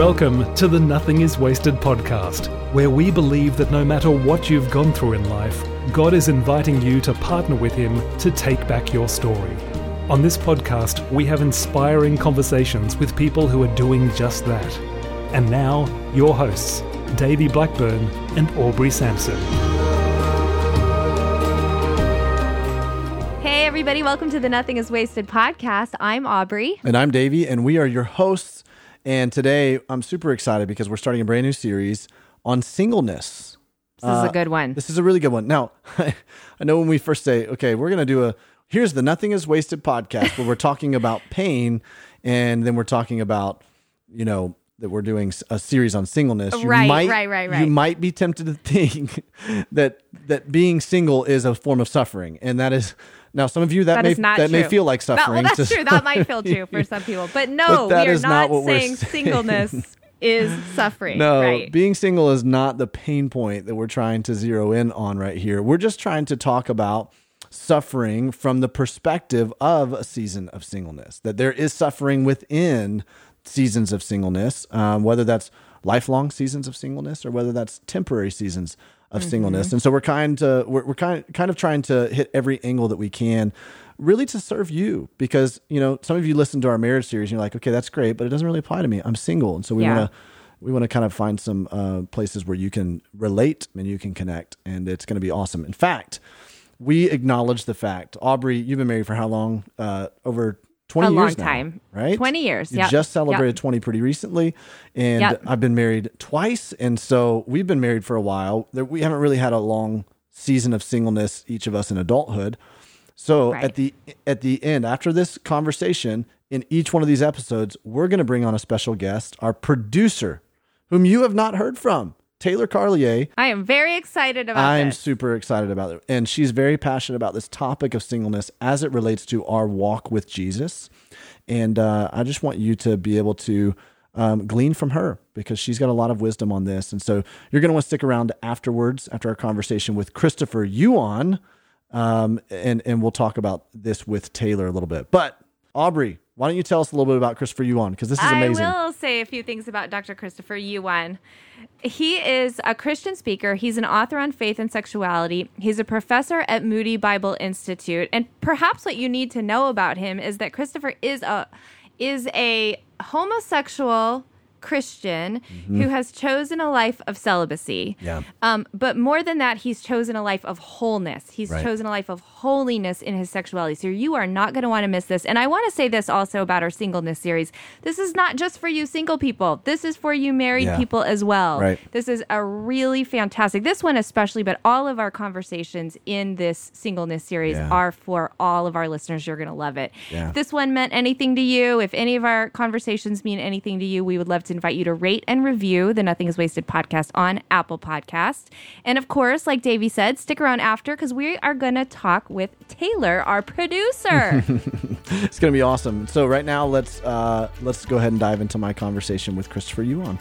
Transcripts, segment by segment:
Welcome to the Nothing is Wasted podcast, where we believe that no matter what you've gone through in life, God is inviting you to partner with Him to take back your story. On this podcast, we have inspiring conversations with people who are doing just that. And now, your hosts, Davey Blackburn and Aubrey Sampson. Hey, everybody, welcome to the Nothing is Wasted podcast. I'm Aubrey. And I'm Davey, and we are your hosts. And today I'm super excited because we're starting a brand new series on singleness. This is a uh, good one. This is a really good one. Now, I know when we first say, okay, we're going to do a, here's the Nothing is Wasted podcast where we're talking about pain and then we're talking about, you know, that we're doing a series on singleness. You Right, might, right, right, right. You might be tempted to think that that being single is a form of suffering, and that is now some of you that, That may that may feel like That- suffering. well, that's true. That might feel true for some people. But no, But that we are not, not saying saying. singleness is suffering. No, right? being single is not the pain point that we're trying to zero in on right here. We're just trying to talk about suffering from the perspective of a season of singleness, that there is suffering within seasons of singleness, um, whether that's lifelong seasons of singleness or whether that's temporary seasons of singleness. And so we're kind to, we're, we're kind kind of trying to hit every angle that we can really to serve you because you know some of you listen to our marriage series and you're like okay that's great but it doesn't really apply to me i'm single and so we Yeah. want to we want to kind of find some uh, places where you can relate and you can connect, and it's going to be awesome. In fact, we acknowledge the fact, Aubrey, you've been married for how long? Uh, over twenty A long years now, time. right? 20 years, yeah just celebrated yep. twenty pretty recently, and Yep. I've been married twice, and so we've been married for a while. We haven't really had a long season of singleness, each of us in adulthood. So Right. at the at the end, after this conversation, in each one of these episodes, we're going to bring on a special guest, our producer, whom you have not heard from, Taylor Carlier. I am very excited about I'm this. super excited about it, and she's very passionate about this topic of singleness as it relates to our walk with Jesus. And uh, I just want you to be able to um, glean from her because she's got a lot of wisdom on this. And so you're going to want to stick around afterwards after our conversation with Christopher Yuan um, and and we'll talk about this with Taylor a little bit. But Aubrey, why don't you tell us a little bit about Christopher Yuan because this is amazing. I will say a few things about Dr. Christopher Yuan. He is a Christian speaker. He's an author on faith and sexuality. He's a professor at Moody Bible Institute. And perhaps what you need to know about him is that Christopher is a is a homosexual Christian who has chosen a life of celibacy. Mm-hmm. Yeah. Um, but more than that, he's chosen a life of wholeness. He's Right. chosen a life of holiness in his sexuality. So you are not going to want to miss this. And I want to say this also about our singleness series. This is not just for you single people. This is for you married Yeah. people as well. Right. This is a really fantastic. This one especially, but all of our conversations in this singleness series Yeah. are for all of our listeners. You're going to love it. Yeah. If this one meant anything to you, if any of our conversations mean anything to you, we would love to invite you to rate and review the Nothing is Wasted podcast on Apple Podcast. And of course, like Davey said, stick around after because we are going to talk with Taylor, our producer. It's going to be awesome. So right now, let's uh, let's go ahead and dive into my conversation with Christopher Yuan.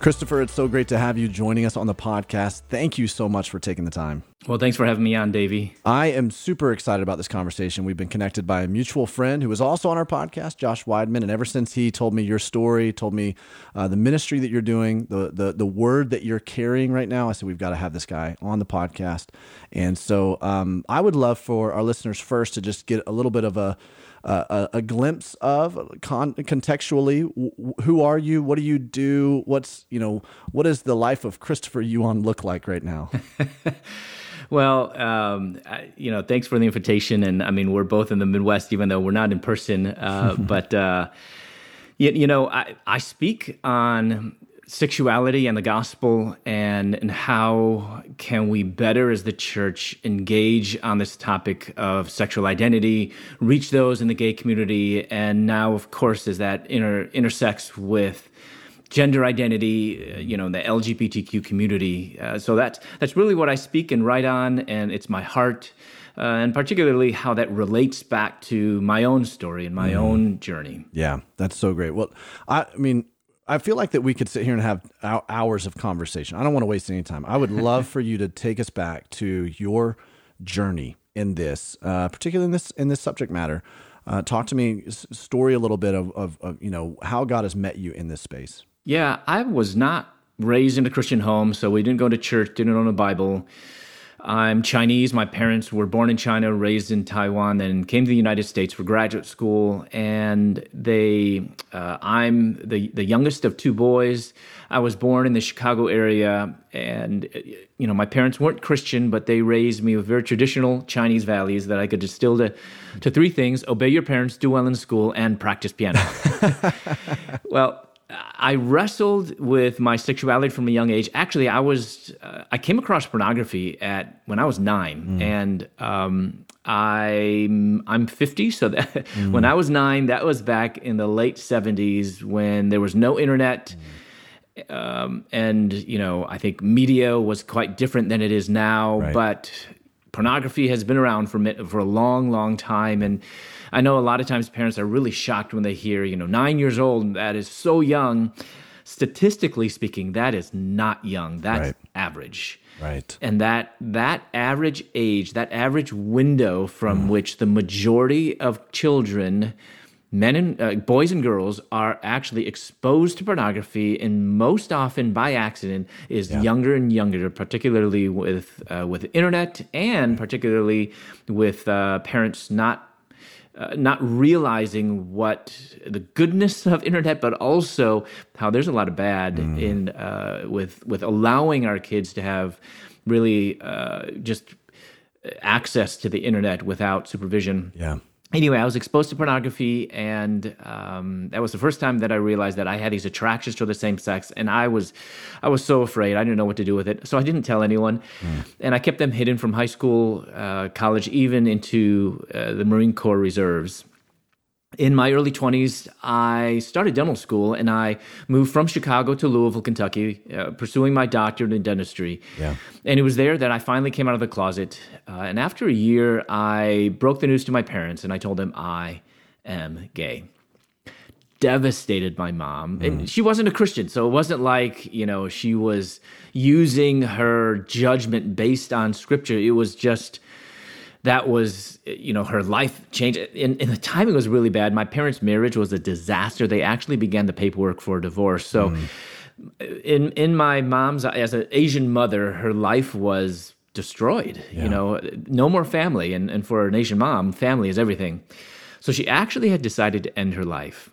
Christopher, it's so great to have you joining us on the podcast. Thank you so much for taking the time. Well, thanks for having me on, Davey. I am super excited about this conversation. We've been connected by a mutual friend who was also on our podcast, Josh Weidman. And ever since he told me your story, told me uh, the ministry that you're doing, the, the the word that you're carrying right now, I said we've got to have this guy on the podcast. And so um, I would love for our listeners first to just get a little bit of a a, a glimpse of con- contextually w- who are you what do you do what's you know what does the life of christopher yuan look like right now Well, um, I, you know, thanks for the invitation. And I mean, we're both in the Midwest, even though we're not in person. Uh, but uh, you, you know, I, I speak on sexuality and the gospel, and and how can we better as the church engage on this topic of sexual identity, reach those in the gay community, and now, of course, as that inter, intersects with gender identity, uh, you know, the LGBTQ community. Uh, so that's that's really what I speak and write on, and it's my heart, uh, and particularly how that relates back to my own story and my own journey. Yeah, that's so great. Well, I, I mean, I feel like that we could sit here and have hours of conversation. I don't want to waste any time. I would love for you to take us back to your journey in this, uh, particularly in this in this subject matter. Uh, talk to me, story a little bit of, of, of you know how God has met you in this space. Yeah, I was not raised in a Christian home, so we didn't go to church, didn't own a Bible. I'm Chinese. My parents were born in China, raised in Taiwan, then came to the United States for graduate school. And they, uh, I'm the the youngest of two boys. I was born in the Chicago area, and you know my parents weren't Christian, but they raised me with very traditional Chinese values that I could distill to to three things: obey your parents, do well in school, and practice piano. well I wrestled with my sexuality from a young age. Actually, I was uh, I came across pornography at when I was nine, mm. and um, I'm I'm 50, so that mm. when I was nine, that was back in the late 70s when there was no internet. Mm. Um, and you know, I think media was quite different than it is now. Right. But pornography has been around for for a long, long time, and I know a lot of times parents are really shocked when they hear, you know, nine years old, that is so young. Statistically speaking, that is not young. That's right. average. Right. And that that average age, that average window from mm. which the majority of children, men and uh, boys and girls, are actually exposed to pornography, and most often by accident, is yeah. younger and younger. Particularly with uh, with internet, and particularly with uh, parents not uh, not realizing what the goodness of internet, but also how there's a lot of bad mm. in uh, with with allowing our kids to have really uh, just access to the internet without supervision. Yeah anyway, I was exposed to pornography, and um, that was the first time that I realized that I had these attractions to the same sex, and I was, I was so afraid. I didn't know what to do with it, so I didn't tell anyone, mm. and I kept them hidden from high school, uh, college, even into uh, the Marine Corps reserves in my early 20s, I started dental school and I moved from Chicago to Louisville, Kentucky, uh, pursuing my doctorate in dentistry. Yeah. And it was there that I finally came out of the closet. Uh, and after a year, I broke the news to my parents and I told them I am gay. Devastated my mom. Mm. And she wasn't a Christian, so it wasn't like, you know, she was using her judgment based on scripture. It was just that was you know her life changed and, and, the timing was really bad. My parents marriage was a disaster. They actually began the paperwork for a divorce. So mm. in in my mom's as an asian mother her life was destroyed yeah. you know? No more family. And, and for an asian mom family is everything. So she actually had decided to end her life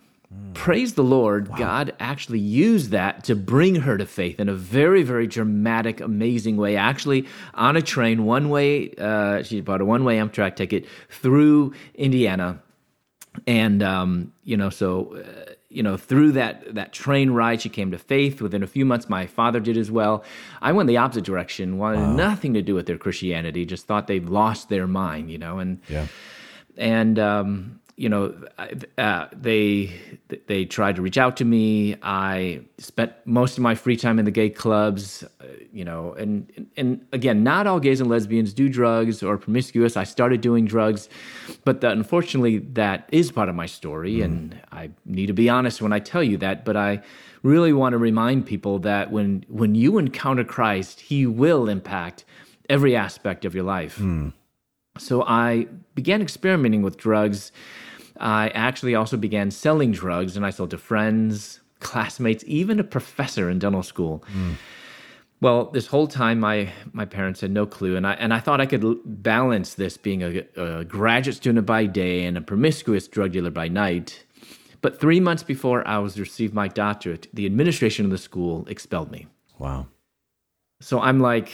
Praise the Lord, wow. God actually used that to bring her to faith in a very, very dramatic, amazing way. Actually, on a train, one way, uh, she bought a one way Amtrak ticket through Indiana. And, um, you know, so. Uh, you know, through that that train ride, she came to faith. Within a few months, my father did as well. I went the opposite direction, wanted wow. nothing to do with their Christianity. Just thought they'd lost their mind, you know, and yeah. and um, you know, uh, they they tried to reach out to me. I spent most of my free time in the gay clubs, uh, you know, and and again, not all gays and lesbians do drugs or promiscuous. I started doing drugs, but the, unfortunately, that is part of my story, mm. and I need to be honest when I tell you that. But I really want to remind people that when when you encounter Christ, He will impact every aspect of your life. Mm. So I began experimenting with drugs I actually also began selling drugs and I sold to friends, classmates, even a professor in dental school. Mm. Well, this whole time, my my parents had no clue, and I and I thought I could balance this being a, a graduate student by day and a promiscuous drug dealer by night. But three months before I was to receive my doctorate, the administration of the school expelled me. Wow. So I'm like,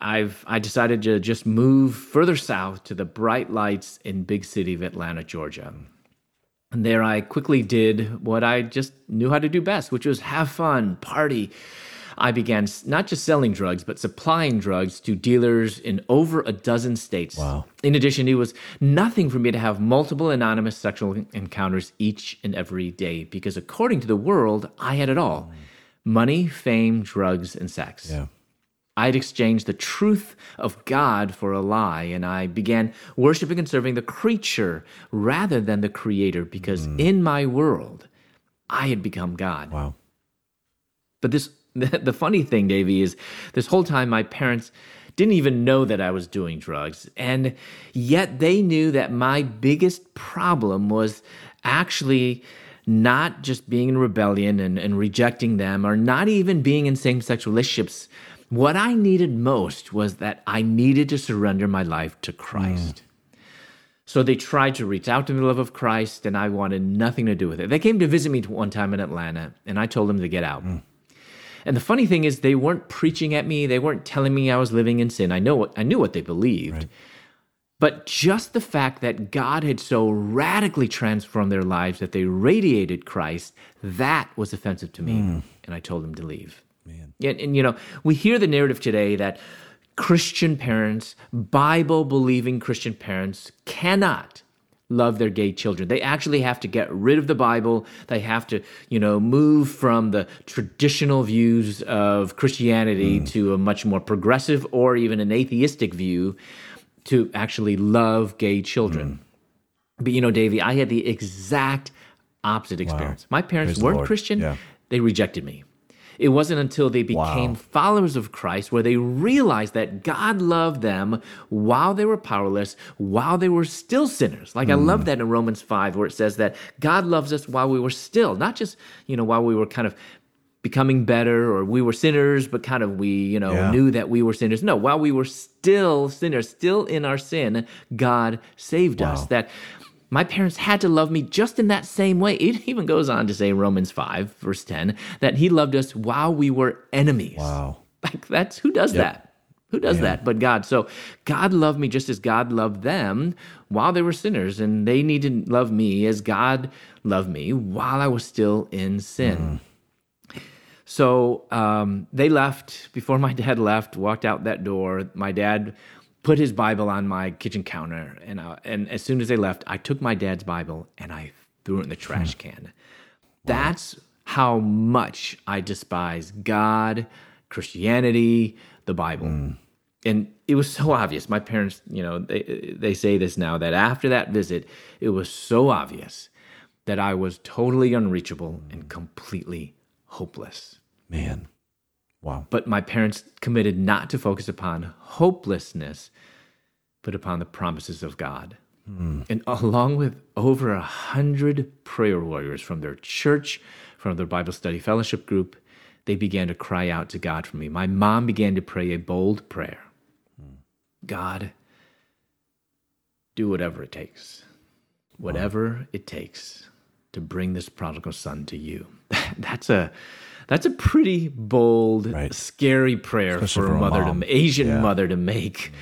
I've I decided to just move further south to the bright lights in big city of Atlanta, Georgia. And there I quickly did what I just knew how to do best, which was have fun, party. I began not just selling drugs, but supplying drugs to dealers in over a dozen states. Wow. In addition, it was nothing for me to have multiple anonymous sexual encounters each and every day because, according to the world, I had it all money, fame, drugs, and sex. Yeah. I'd exchanged the truth of God for a lie, and I began worshiping and serving the creature rather than the creator because mm. in my world, I had become God. Wow. But this the funny thing, Davey, is this whole time my parents didn't even know that I was doing drugs. And yet they knew that my biggest problem was actually not just being in rebellion and, and rejecting them or not even being in same sex relationships. What I needed most was that I needed to surrender my life to Christ. Mm. So they tried to reach out to the love of Christ, and I wanted nothing to do with it. They came to visit me one time in Atlanta, and I told them to get out. Mm. And the funny thing is, they weren't preaching at me. They weren't telling me I was living in sin. I know what I knew what they believed. Right. But just the fact that God had so radically transformed their lives that they radiated Christ, that was offensive to me. Mm. And I told them to leave. Man. And, and, you know, we hear the narrative today that Christian parents, Bible believing Christian parents, cannot love their gay children. They actually have to get rid of the Bible. They have to, you know, move from the traditional views of Christianity mm. to a much more progressive or even an atheistic view to actually love gay children. Mm. But you know, Davey, I had the exact opposite experience. Wow. My parents Praise weren't Christian. Yeah. They rejected me. It wasn't until they became wow. followers of Christ where they realized that God loved them while they were powerless, while they were still sinners. Like mm. I love hmm. that in Romans 5 where it says that God loves us while we were still, not just, you know, while we were kind of becoming better or we were sinners but kind of we you know yeah. knew that we were sinners no while we were still sinners still in our sin god saved wow. us that my parents had to love me just in that same way. It even goes on to say in Romans 5, verse 10, that he loved us while we were enemies. Wow. Like that's who does yep. that? Who does yeah. that but God? So God loved me just as God loved them while they were sinners, and they needed to love me as God loved me while I was still in sin. Mm. So um, they left before my dad left, walked out that door. My dad put his Bible on my kitchen counter, and I, and as soon as they left, I took my dad's Bible and I threw it in the trash hmm. can. That's how much I despise God, Christianity, the Bible. Mm. And it was so obvious. My parents, you know, they they say this now that after that visit, it was so obvious that I was totally unreachable and completely hopeless. Man. Wow. But my parents committed not to focus upon hopelessness, but upon the promises of God. Mm. And along with over a hundred prayer warriors from their church, from their Bible study fellowship group, they began to cry out to God for me. My mom began to pray a bold prayer mm. God, do whatever it takes, whatever wow. it takes to bring this prodigal son to you. That's a that's a pretty bold, right. scary prayer Especially for a mother to Asian yeah. mother to make.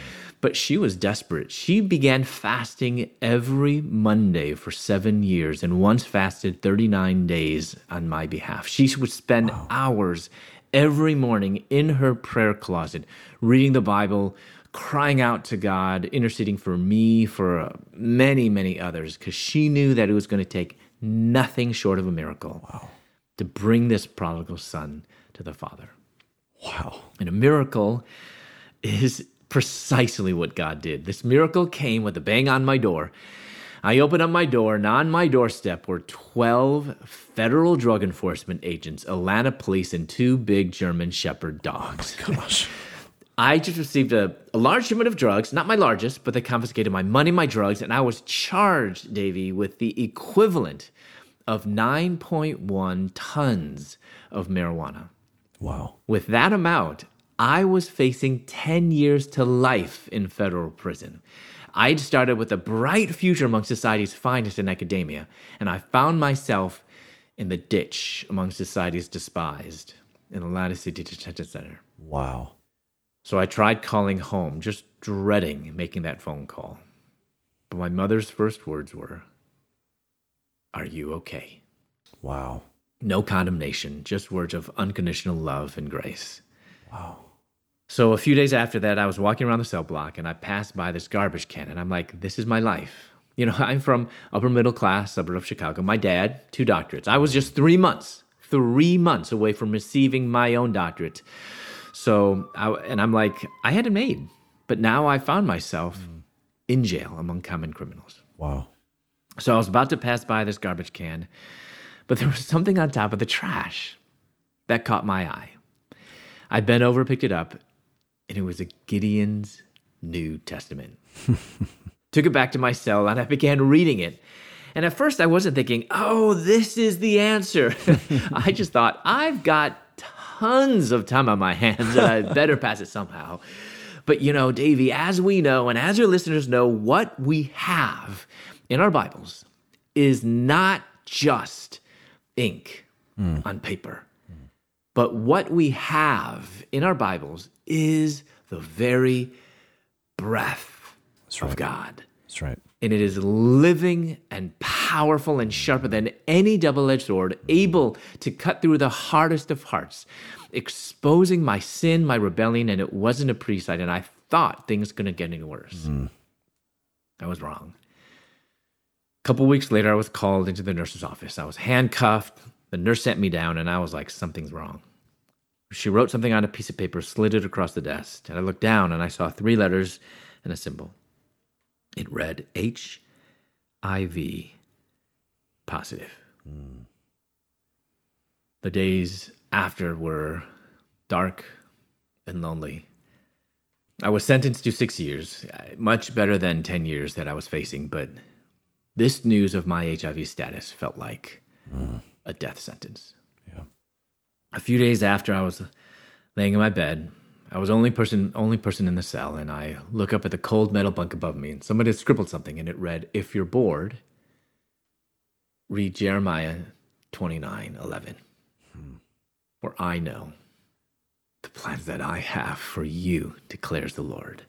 But she was desperate. She began fasting every Monday for seven years and once fasted 39 days on my behalf. She would spend wow. hours every morning in her prayer closet reading the Bible, crying out to God, interceding for me, for uh, many, many others, because she knew that it was going to take nothing short of a miracle. Wow to bring this prodigal son to the Father. Wow. And a miracle is precisely what God did. This miracle came with a bang on my door. I opened up my door, and on my doorstep were 12 federal drug enforcement agents, Atlanta police, and two big German Shepherd dogs. Oh gosh. I just received a, a, large shipment of drugs, not my largest, but they confiscated my money, my drugs, and I was charged, Davey, with the equivalent of 9.1 tons of marijuana. Wow. With that amount, I was facing 10 years to life in federal prison. I'd started with a bright future among society's finest in academia, and I found myself in the ditch among society's despised in the Atlanta City Detention Center. Wow. So I tried calling home, just dreading making that phone call. But my mother's first words were, are you okay? Wow. No condemnation, just words of unconditional love and grace. Wow. So a few days after that, I was walking around the cell block and I passed by this garbage can and I'm like, this is my life. You know, I'm from upper middle class suburb of Chicago. My dad, two doctorates. I was just three months, three months away from receiving my own doctorate. So, I, and I'm like, I had it made, but now I found myself mm. in jail among common criminals. Wow. So I was about to pass by this garbage can, but there was something on top of the trash. that caught my eye. I bent over, picked it up, and it was a Gideon's New Testament. Took it back to my cell and I began reading it. And at first, I wasn't thinking, oh, this is the answer. I just thought, I've got tons of time on my hands and I better pass it somehow. But you know, Davey, as we know, and as your listeners know, what we have in our Bibles is not just ink mm. on paper. But what we have in our Bibles is the very breath right. of God. That's right. And it is living and powerful and sharper than any double edged sword, able to cut through the hardest of hearts, exposing my sin, my rebellion, and it wasn't a pre sight. And I thought things couldn't get any worse. Mm. I was wrong. A couple weeks later, I was called into the nurse's office. I was handcuffed, the nurse sent me down, and I was like, something's wrong. She wrote something on a piece of paper, slid it across the desk, and I looked down and I saw three letters and a symbol. It read HIV positive. Mm. The days after were dark and lonely. I was sentenced to six years, much better than 10 years that I was facing, but this news of my HIV status felt like mm a death sentence. Yeah. A few days after I was laying in my bed, I was only person only person in the cell, and I look up at the cold metal bunk above me, and somebody had scribbled something, and it read, "If you're bored, read Jeremiah twenty nine eleven, hmm. for I know the plans that I have for you," declares the Lord.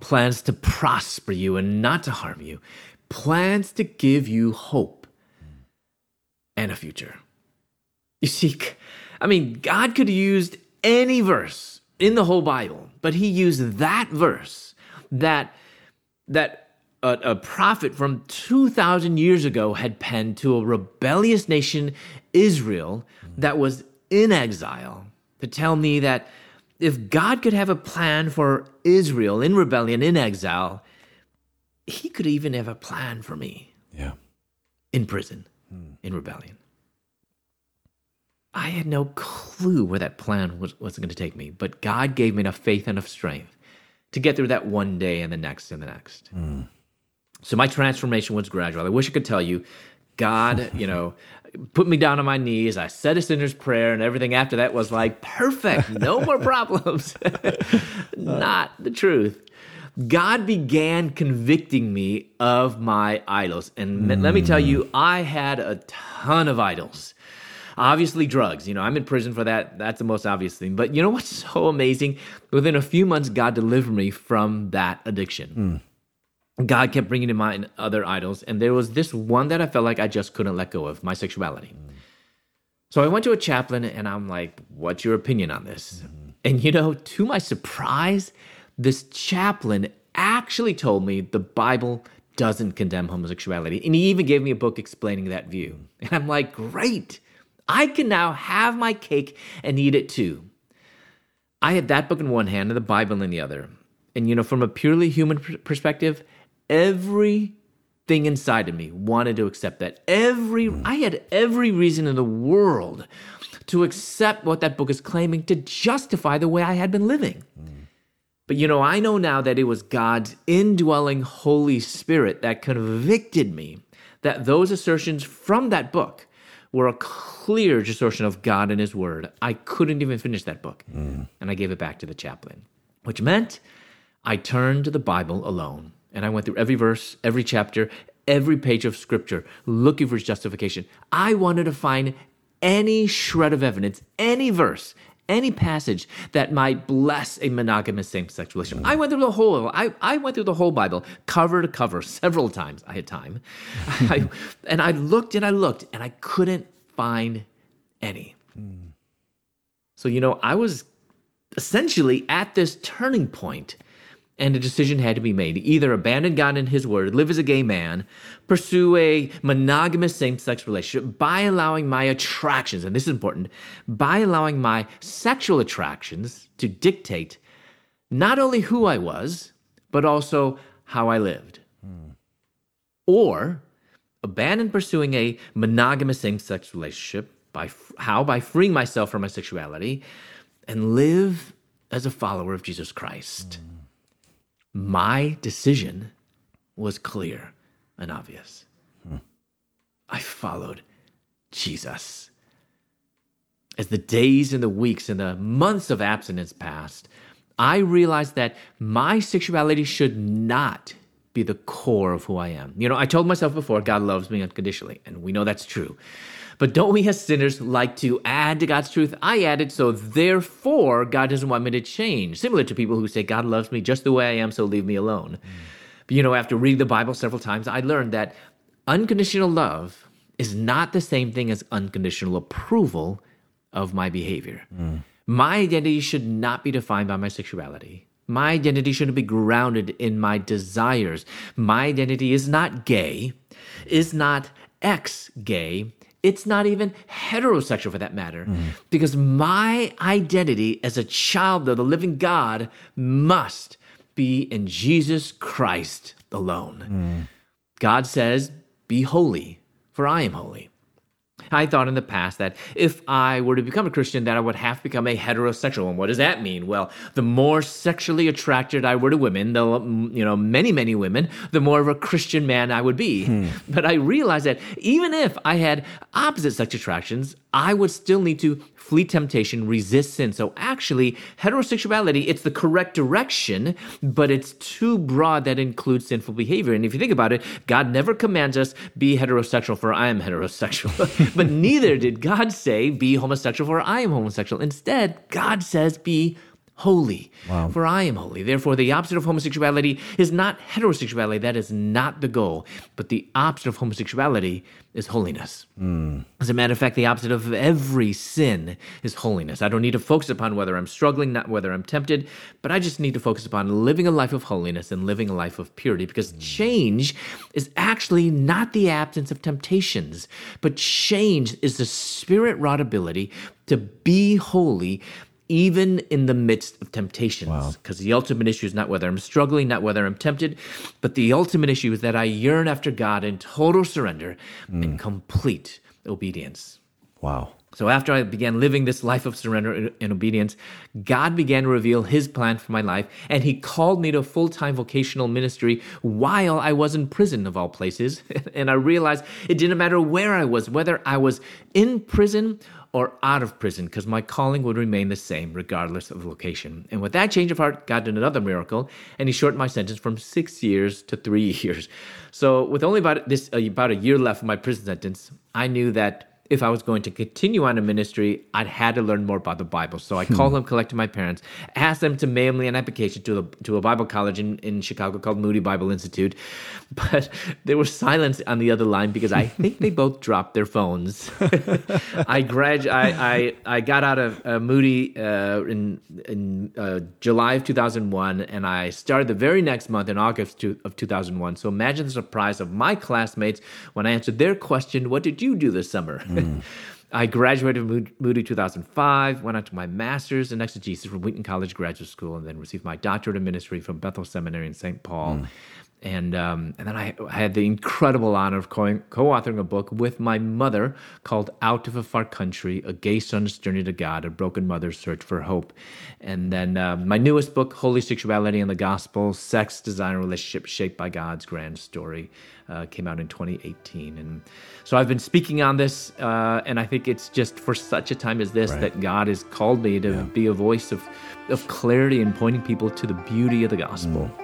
Plans to prosper you and not to harm you, plans to give you hope and a future. You see, I mean, God could have used any verse in the whole Bible, but he used that verse that that a, a, prophet from 2000 years ago had penned to a rebellious nation Israel that was in exile to tell me that if God could have a plan for Israel in rebellion in exile, he could even have a plan for me. Yeah. In prison in rebellion. I had no clue where that plan was, was going to take me, but God gave me enough faith, and enough strength to get through that one day and the next and the next. Mm. So my transformation was gradual. I wish I could tell you, God, you know, put me down on my knees. I said a sinner's prayer, and everything after that was like perfect, no more problems. Not the truth. God began convicting me of my idols. And mm. let me tell you, I had a ton of idols. Obviously, drugs. You know, I'm in prison for that. That's the most obvious thing. But you know what's so amazing? Within a few months, God delivered me from that addiction. Mm. God kept bringing to mind other idols. And there was this one that I felt like I just couldn't let go of my sexuality. Mm. So I went to a chaplain and I'm like, what's your opinion on this? Mm-hmm. And you know, to my surprise, this chaplain actually told me the Bible doesn't condemn homosexuality. And he even gave me a book explaining that view. And I'm like, great. I can now have my cake and eat it too. I had that book in one hand and the Bible in the other. And, you know, from a purely human perspective, everything inside of me wanted to accept that. Every, I had every reason in the world to accept what that book is claiming to justify the way I had been living. Mm. But you know, I know now that it was God's indwelling Holy Spirit that convicted me that those assertions from that book were a clear distortion of God and His Word. I couldn't even finish that book. Mm. And I gave it back to the chaplain, which meant I turned to the Bible alone. And I went through every verse, every chapter, every page of Scripture looking for justification. I wanted to find any shred of evidence, any verse, any passage that might bless a monogamous same-sex relationship. I went through the whole. I, I went through the whole Bible, cover to cover, several times. I had time, I, and I looked and I looked and I couldn't find any. Hmm. So you know, I was essentially at this turning point and a decision had to be made either abandon God and His Word, live as a gay man, pursue a monogamous same sex relationship by allowing my attractions, and this is important, by allowing my sexual attractions to dictate not only who I was, but also how I lived. Hmm. Or abandon pursuing a monogamous same sex relationship By how? By freeing myself from my sexuality and live as a follower of Jesus Christ. Mm. My decision was clear and obvious. Hmm. I followed Jesus. As the days and the weeks and the months of abstinence passed, I realized that my sexuality should not be the core of who I am. You know, I told myself before, God loves me unconditionally, and we know that's true. But don't we as sinners like to add to God's truth? I added, so therefore God doesn't want me to change. Similar to people who say, God loves me just the way I am, so leave me alone. Mm. But you know, after reading the Bible several times, I learned that unconditional love is not the same thing as unconditional approval of my behavior. Mm. My identity should not be defined by my sexuality. My identity shouldn't be grounded in my desires. My identity is not gay, is not ex gay. It's not even heterosexual for that matter. Mm. Because my identity as a child of the living God must be in Jesus Christ alone. Mm. God says, Be holy, for I am holy. I thought in the past that if I were to become a Christian, that I would have to become a heterosexual. And what does that mean? Well, the more sexually attracted I were to women, the you know many many women, the more of a Christian man I would be. Hmm. But I realized that even if I had opposite sex attractions, I would still need to flee temptation, resist sin. So actually, heterosexuality, it's the correct direction, but it's too broad that includes sinful behavior. And if you think about it, God never commands us be heterosexual for I am heterosexual. but neither did God say be homosexual for I am homosexual. Instead, God says be holy, wow. for I am holy. Therefore, the opposite of homosexuality is not heterosexuality. That is not the goal. But the opposite of homosexuality is holiness. Mm. As a matter of fact, the opposite of every sin is holiness. I don't need to focus upon whether I'm struggling, not whether I'm tempted, but I just need to focus upon living a life of holiness and living a life of purity because mm. change is actually not the absence of temptations, but change is the spirit wrought ability to be holy even in the midst of temptations. Because wow. the ultimate issue is not whether I'm struggling, not whether I'm tempted, but the ultimate issue is that I yearn after God in total surrender mm. and complete obedience. Wow. So after I began living this life of surrender and obedience, God began to reveal his plan for my life, and he called me to full-time vocational ministry while I was in prison of all places. and I realized it didn't matter where I was, whether I was in prison or out of prison because my calling would remain the same regardless of location. And with that change of heart, God did another miracle, and He shortened my sentence from six years to three years. So, with only about this about a year left of my prison sentence, I knew that if I was going to continue on in ministry, I'd had to learn more about the Bible. So I called hmm. them, collected my parents, asked them to mail me an application to a, to a Bible college in, in Chicago called Moody Bible Institute. But there was silence on the other line because I think they both dropped their phones. I, grad, I, I, I got out of uh, Moody uh, in, in uh, July of 2001, and I started the very next month in August of 2001. So imagine the surprise of my classmates when I answered their question, What did you do this summer? Mm. I graduated from Moody 2005, went on to my master's in exegesis from Wheaton College Graduate School, and then received my doctorate in ministry from Bethel Seminary in St. Paul. Mm. And um, and then I, I, had the incredible honor of co- authoring a book with my mother called "Out of a Far Country: A Gay Son's Journey to God, A Broken Mother's Search for Hope." And then uh, my newest book, "Holy Sexuality and the Gospel: Sex, Design, and Relationship Shaped by God's Grand Story," uh, came out in 2018. And so I've been speaking on this, uh, and I think it's just for such a time as this right. that God has called me to yeah. be a voice of of clarity and pointing people to the beauty of the gospel. Mm.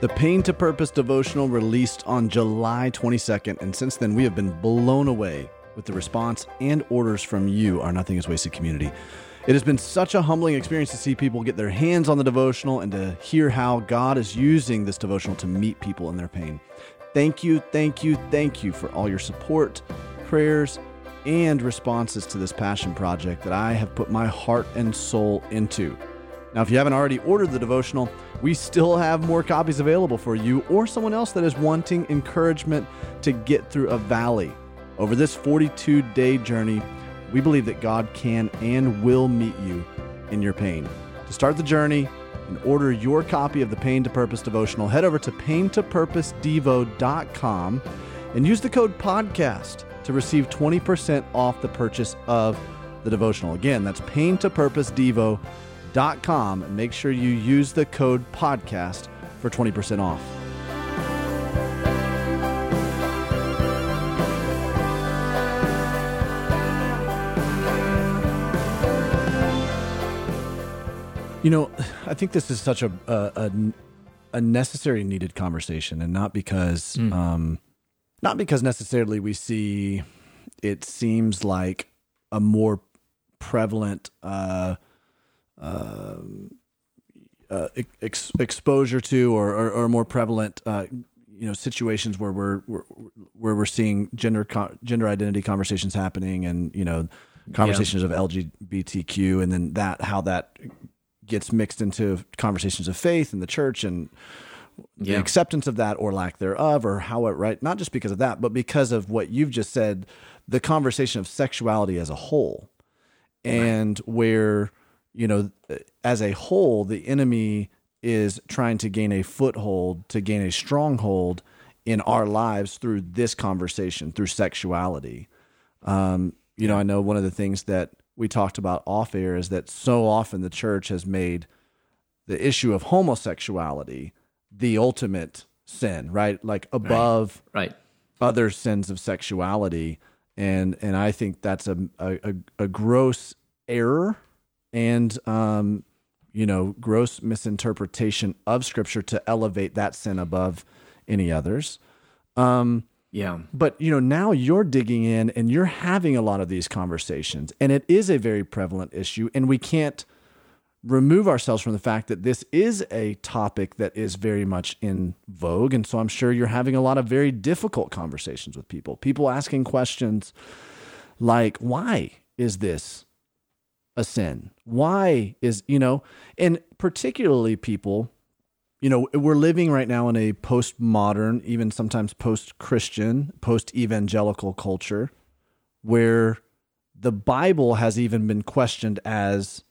The Pain to Purpose devotional released on July 22nd, and since then we have been blown away with the response and orders from you, our Nothing is Wasted community. It has been such a humbling experience to see people get their hands on the devotional and to hear how God is using this devotional to meet people in their pain. Thank you, thank you, thank you for all your support, prayers, and responses to this passion project that I have put my heart and soul into. Now, if you haven't already ordered the devotional, we still have more copies available for you or someone else that is wanting encouragement to get through a valley. Over this 42 day journey, we believe that God can and will meet you in your pain. To start the journey, and order your copy of the Pain to Purpose devotional, head over to paintopurposedevo.com and use the code podcast to receive 20% off the purchase of the devotional. Again, that's paintopurposedevo.com. And make sure you use the code podcast for 20% off. You know, I think this is such a a, a necessary, needed conversation, and not because, mm. um, not because necessarily we see it seems like a more prevalent uh, uh, uh, ex- exposure to, or, or, or more prevalent, uh, you know, situations where we're, we're where we're seeing gender co- gender identity conversations happening, and you know, conversations yeah. of LGBTQ, and then that how that gets mixed into conversations of faith and the church and the yeah. acceptance of that or lack thereof or how it right not just because of that but because of what you've just said the conversation of sexuality as a whole and right. where you know as a whole the enemy is trying to gain a foothold to gain a stronghold in our lives through this conversation through sexuality um, you know i know one of the things that we talked about off air is that so often the church has made the issue of homosexuality the ultimate sin, right? Like above right, right. other sins of sexuality. And and I think that's a a, a gross error and um, you know, gross misinterpretation of scripture to elevate that sin above any others. Um, yeah. But you know, now you're digging in and you're having a lot of these conversations and it is a very prevalent issue and we can't remove ourselves from the fact that this is a topic that is very much in vogue and so I'm sure you're having a lot of very difficult conversations with people. People asking questions like why is this a sin? Why is, you know, and particularly people you know, we're living right now in a postmodern, even sometimes post Christian, post evangelical culture where the Bible has even been questioned as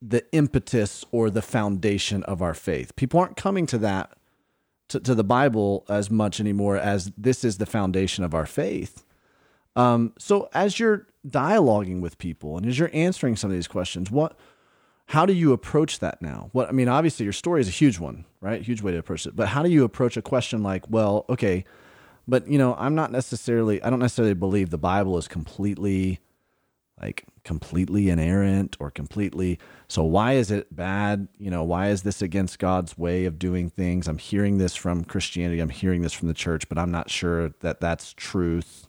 the impetus or the foundation of our faith. People aren't coming to that, to, to the Bible as much anymore as this is the foundation of our faith. Um, so as you're dialoguing with people and as you're answering some of these questions, what how do you approach that now? What I mean, obviously your story is a huge one, right? Huge way to approach it. But how do you approach a question like, well, okay, but you know, I'm not necessarily I don't necessarily believe the Bible is completely like completely inerrant or completely so why is it bad you know why is this against god's way of doing things i'm hearing this from christianity i'm hearing this from the church but i'm not sure that that's truth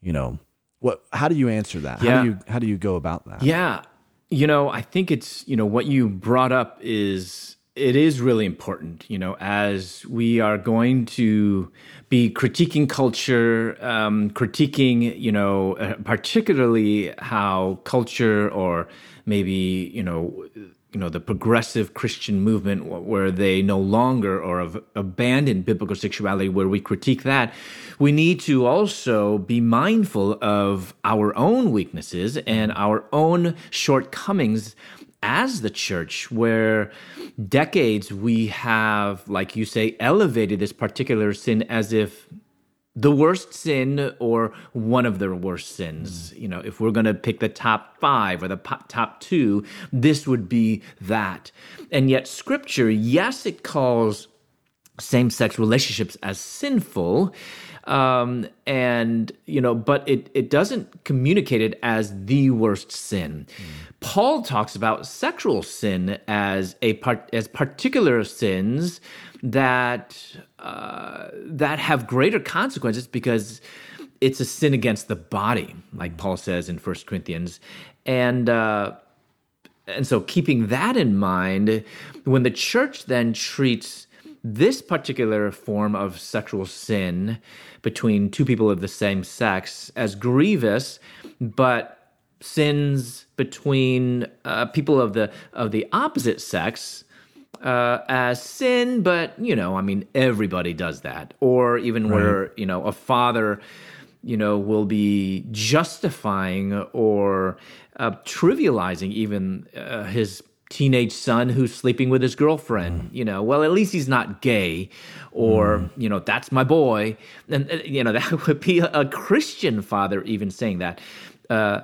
you know what how do you answer that yeah. how do you how do you go about that yeah you know, I think it's, you know, what you brought up is it is really important, you know, as we are going to be critiquing culture, um, critiquing, you know, uh, particularly how culture or maybe, you know, you know the progressive Christian movement where they no longer or have abandoned biblical sexuality, where we critique that, we need to also be mindful of our own weaknesses and our own shortcomings as the church, where decades we have, like you say, elevated this particular sin as if the worst sin or one of the worst sins. You know, if we're going to pick the top five or the top two, this would be that. And yet, scripture, yes, it calls same sex relationships as sinful. Um, and you know, but it it doesn't communicate it as the worst sin. Mm. Paul talks about sexual sin as a part as particular sins that uh, that have greater consequences because it's a sin against the body, like Paul says in First Corinthians, and uh, and so keeping that in mind, when the church then treats this particular form of sexual sin between two people of the same sex as grievous, but sins between uh, people of the of the opposite sex uh, as sin, but you know, I mean, everybody does that. Or even right. where you know a father, you know, will be justifying or uh, trivializing even uh, his teenage son who's sleeping with his girlfriend. You know, well, at least he's not gay, or you know, that's my boy. And uh, you know, that would be a, a Christian father even saying that. Uh,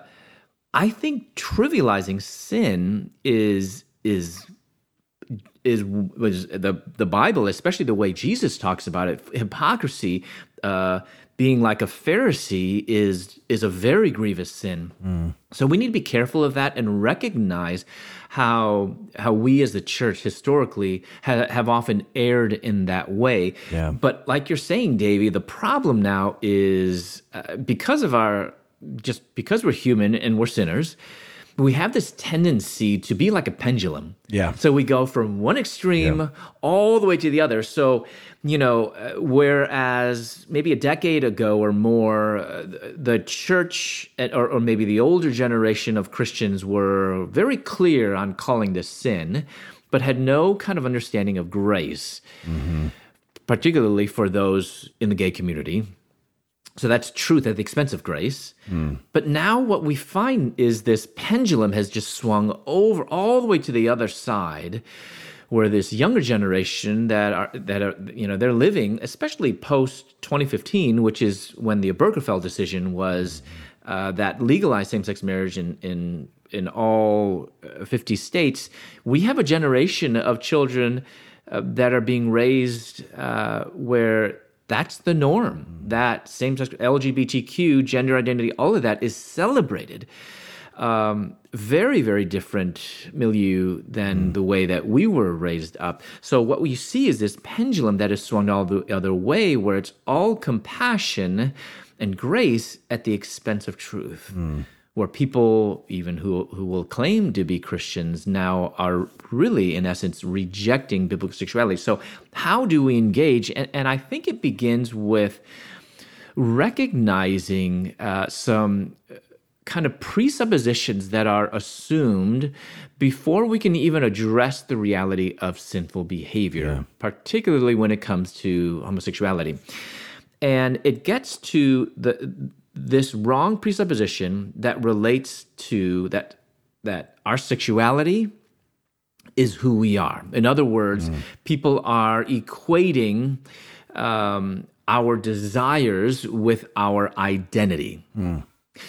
I think trivializing sin is is is was the the Bible, especially the way Jesus talks about it. Hypocrisy, uh, being like a Pharisee, is is a very grievous sin. Mm. So we need to be careful of that and recognize how how we as the church historically ha- have often erred in that way. Yeah. But like you're saying, Davey, the problem now is uh, because of our just because we're human and we're sinners we have this tendency to be like a pendulum. Yeah. So we go from one extreme yeah. all the way to the other. So, you know, uh, whereas maybe a decade ago or more, uh, the church or, or, maybe the older generation of Christians were very clear on calling this sin, but had no kind of understanding of grace, mm-hmm. particularly for those in the gay community. So that's truth at the expense of grace. Mm. But now what we find is this pendulum has just swung over all the way to the other side where this younger generation that are that are you know they're living especially post 2015 which is when the Obergefell decision was uh, that legalized same-sex marriage in in in all uh, 50 states we have a generation of children uh, that are being raised uh, where that's the norm. That same sex, LGBTQ, gender identity, all of that is celebrated. Um, very, very different milieu than mm. the way that we were raised up. So, what we see is this pendulum that is swung all the other way, where it's all compassion and grace at the expense of truth. Mm where people, even who, who will claim to be Christians, now are really, in essence, rejecting biblical sexuality. So, how do we engage? And, and I think it begins with recognizing uh, some kind of presuppositions that are assumed before we can even address the reality of sinful behavior, yeah. particularly when it comes to homosexuality. And it gets to the this wrong presupposition that relates to that that our sexuality is who we are. In other words, mm. people are equating um, our desires with our identity. Mm.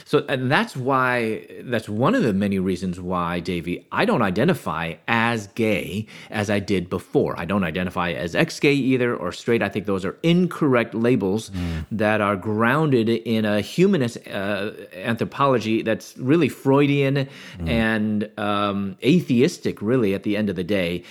So, and that's why, that's one of the many reasons why, Davey, I don't identify as gay as I did before. I don't identify as ex gay either or straight. I think those are incorrect labels mm. that are grounded in a humanist uh, anthropology that's really Freudian mm. and um, atheistic, really, at the end of the day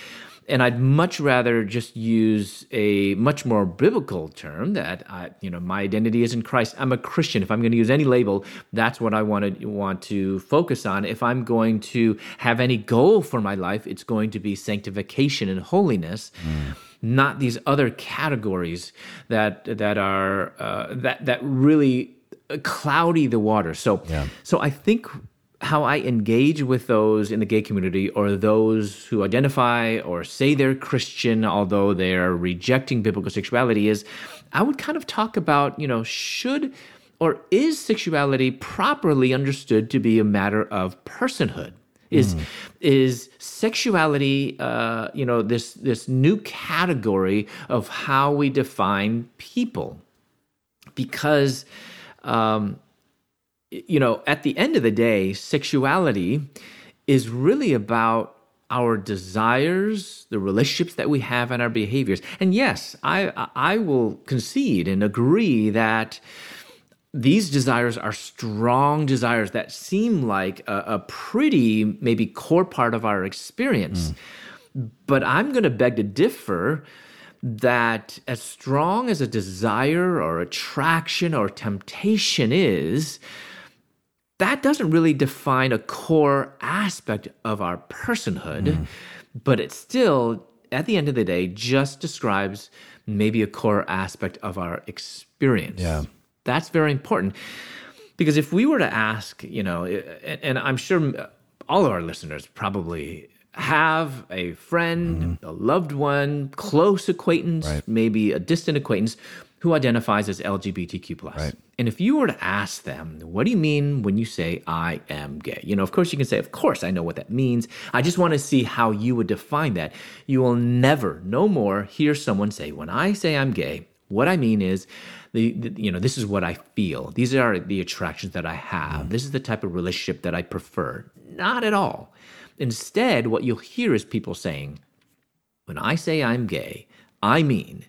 and I'd much rather just use a much more biblical term that I, you know my identity is in Christ. I'm a Christian. If I'm going to use any label, that's what I want to want to focus on. If I'm going to have any goal for my life, it's going to be sanctification and holiness. Mm. Not these other categories that that are uh, that that really cloudy the water. So yeah. so I think how I engage with those in the gay community or those who identify or say they're Christian, although they're rejecting biblical sexuality, is I would kind of talk about, you know, should or is sexuality properly understood to be a matter of personhood? Is mm. is sexuality, uh, you know, this this new category of how we define people? Because um, you know, at the end of the day, sexuality is really about our desires, the relationships that we have, and our behaviors. And yes, I I will concede and agree that these desires are strong desires that seem like a, a pretty maybe core part of our experience. Mm. But I'm going to beg to differ that as strong as a desire or attraction or temptation is, that doesn't really define a core aspect of our personhood, mm. but it still, at the end of the day, just describes maybe a core aspect of our experience. Yeah. That's very important. Because if we were to ask, you know, and I'm sure all of our listeners probably have a friend, mm-hmm. a loved one, close acquaintance, right. maybe a distant acquaintance who identifies as LGBTQ Right. And if you were to ask them, what do you mean when you say I am gay? You know, of course you can say, of course I know what that means. I just want to see how you would define that. You will never, no more, hear someone say, when I say I'm gay, what I mean is the, the you know, this is what I feel. These are the attractions that I have. Mm. This is the type of relationship that I prefer. Not at all. Instead, what you'll hear is people saying, when I say I'm gay, I mean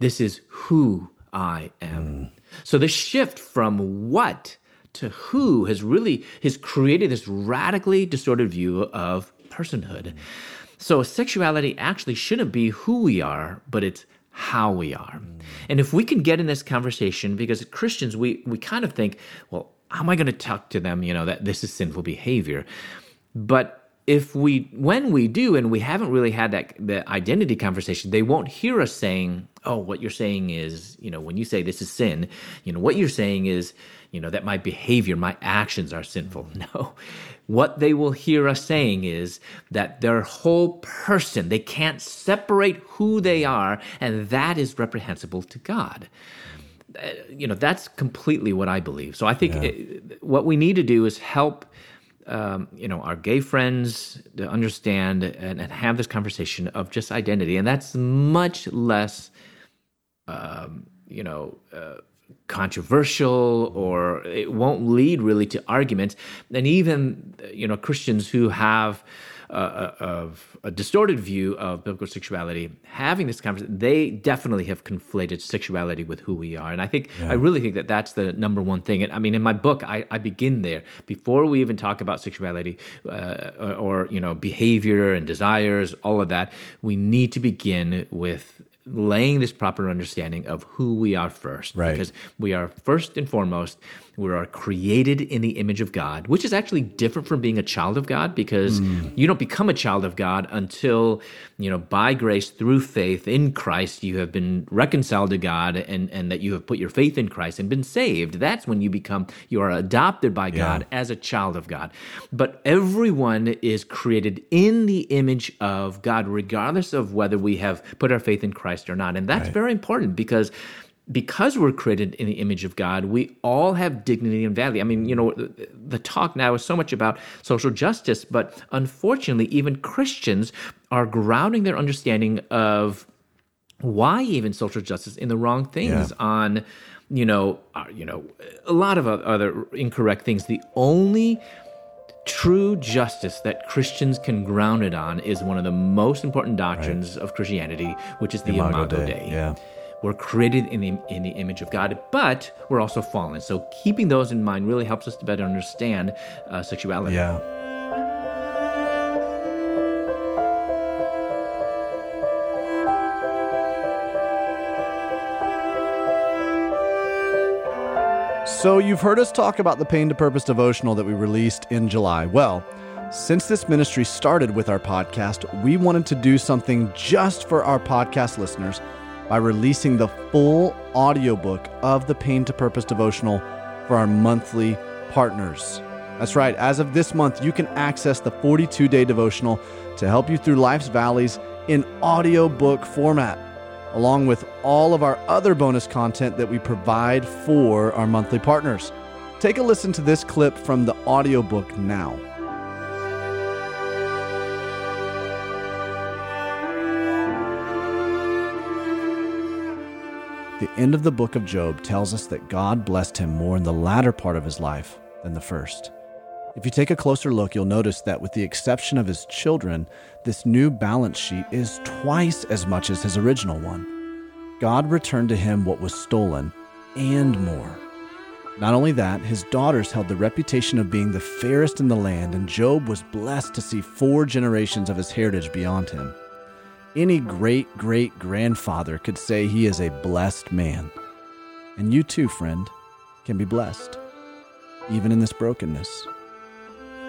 this is who I am. So the shift from what to who has really has created this radically distorted view of personhood. So sexuality actually shouldn't be who we are, but it's how we are. And if we can get in this conversation, because Christians, we we kind of think, well, how am I going to talk to them, you know, that this is sinful behavior? But if we when we do and we haven't really had that the identity conversation they won't hear us saying oh what you're saying is you know when you say this is sin you know what you're saying is you know that my behavior my actions are sinful. No. What they will hear us saying is that their whole person they can't separate who they are and that is reprehensible to god. Uh, you know that's completely what i believe. So i think it, what we need to do is help um, you know, our gay friends to understand and, and, have this conversation of just identity, and that's much less, um, you know, uh, controversial, or it won't lead really to arguments. And even, you know, Christians who have uh, of a distorted view of biblical sexuality, having this conversation, they definitely have conflated sexuality with who we are. And I think, yeah. I really think that that's the number one thing. And I mean, in my book, I, I begin there. Before we even talk about sexuality uh, or, or, you know, behavior and desires, all of that, we need to begin with laying this proper understanding of who we are first. Right. Because we are first and foremost, we are created in the image of God, which is actually different from being a child of God because mm. you don't become a child of God until, you know, by grace through faith in Christ, you have been reconciled to God and, and that you have put your faith in Christ and been saved. That's when you become, you are adopted by God yeah. as a child of God. But everyone is created in the image of God, regardless of whether we have put our faith in Christ or not. And that's right. very important because because we're created in the image of God, we all have dignity and value. I mean, you know, the talk now is so much about social justice, but unfortunately, even Christians are grounding their understanding of why even social justice in the wrong things yeah. on, you know, uh, you know, a lot of other incorrect things. The only true justice that Christians can ground it on is one of the most important doctrines right. of Christianity, which is the Imago, Imago Dei. Dei. Yeah. We're created in the, in the image of God, but we're also fallen. So keeping those in mind really helps us to better understand uh, sexuality. Yeah. So, you've heard us talk about the Pain to Purpose devotional that we released in July. Well, since this ministry started with our podcast, we wanted to do something just for our podcast listeners by releasing the full audiobook of the Pain to Purpose devotional for our monthly partners. That's right, as of this month, you can access the 42 day devotional to help you through life's valleys in audiobook format, along with all of our other bonus content that we provide for our monthly partners. Take a listen to this clip from the audiobook now. The end of the book of Job tells us that God blessed him more in the latter part of his life than the first. If you take a closer look, you'll notice that with the exception of his children, this new balance sheet is twice as much as his original one. God returned to him what was stolen and more. Not only that, his daughters held the reputation of being the fairest in the land, and Job was blessed to see four generations of his heritage beyond him. Any great great grandfather could say he is a blessed man. And you too, friend, can be blessed, even in this brokenness.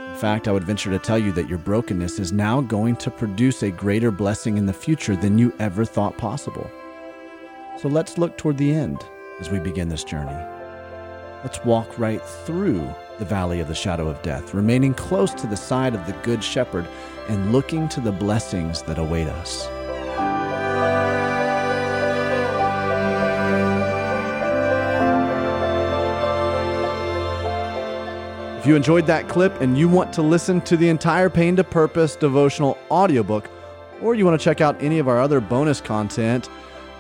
In fact, I would venture to tell you that your brokenness is now going to produce a greater blessing in the future than you ever thought possible. So let's look toward the end as we begin this journey. Let's walk right through the valley of the shadow of death, remaining close to the side of the Good Shepherd and looking to the blessings that await us. If you enjoyed that clip and you want to listen to the entire Pain to Purpose devotional audiobook, or you want to check out any of our other bonus content,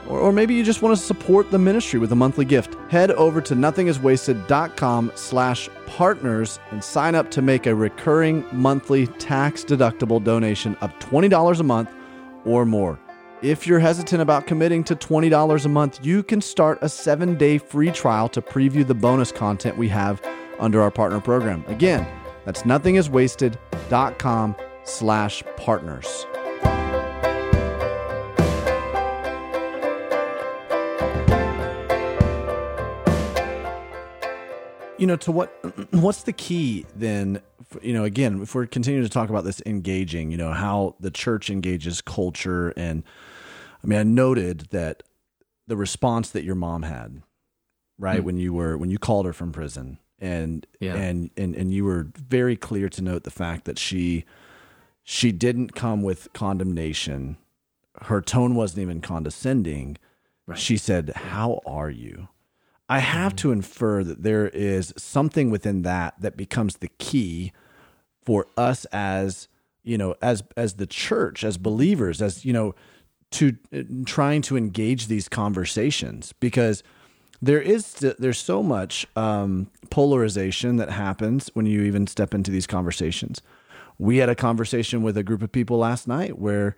or, or maybe you just want to support the ministry with a monthly gift, head over to nothingiswasted.com slash partners and sign up to make a recurring monthly tax-deductible donation of $20 a month or more. If you're hesitant about committing to $20 a month, you can start a seven-day free trial to preview the bonus content we have under our partner program. Again, that's nothingiswasted.com slash partners. you know to what what's the key then you know again if we're continuing to talk about this engaging you know how the church engages culture and i mean i noted that the response that your mom had right mm when you were when you called her from prison and yeah. and and and you were very clear to note the fact that she she didn't come with condemnation her tone wasn't even condescending right. she said how are you I have mm-hmm. to infer that there is something within that that becomes the key for us as you know as as the church as believers as you know to uh, trying to engage these conversations because there is there's so much um, polarization that happens when you even step into these conversations. We had a conversation with a group of people last night where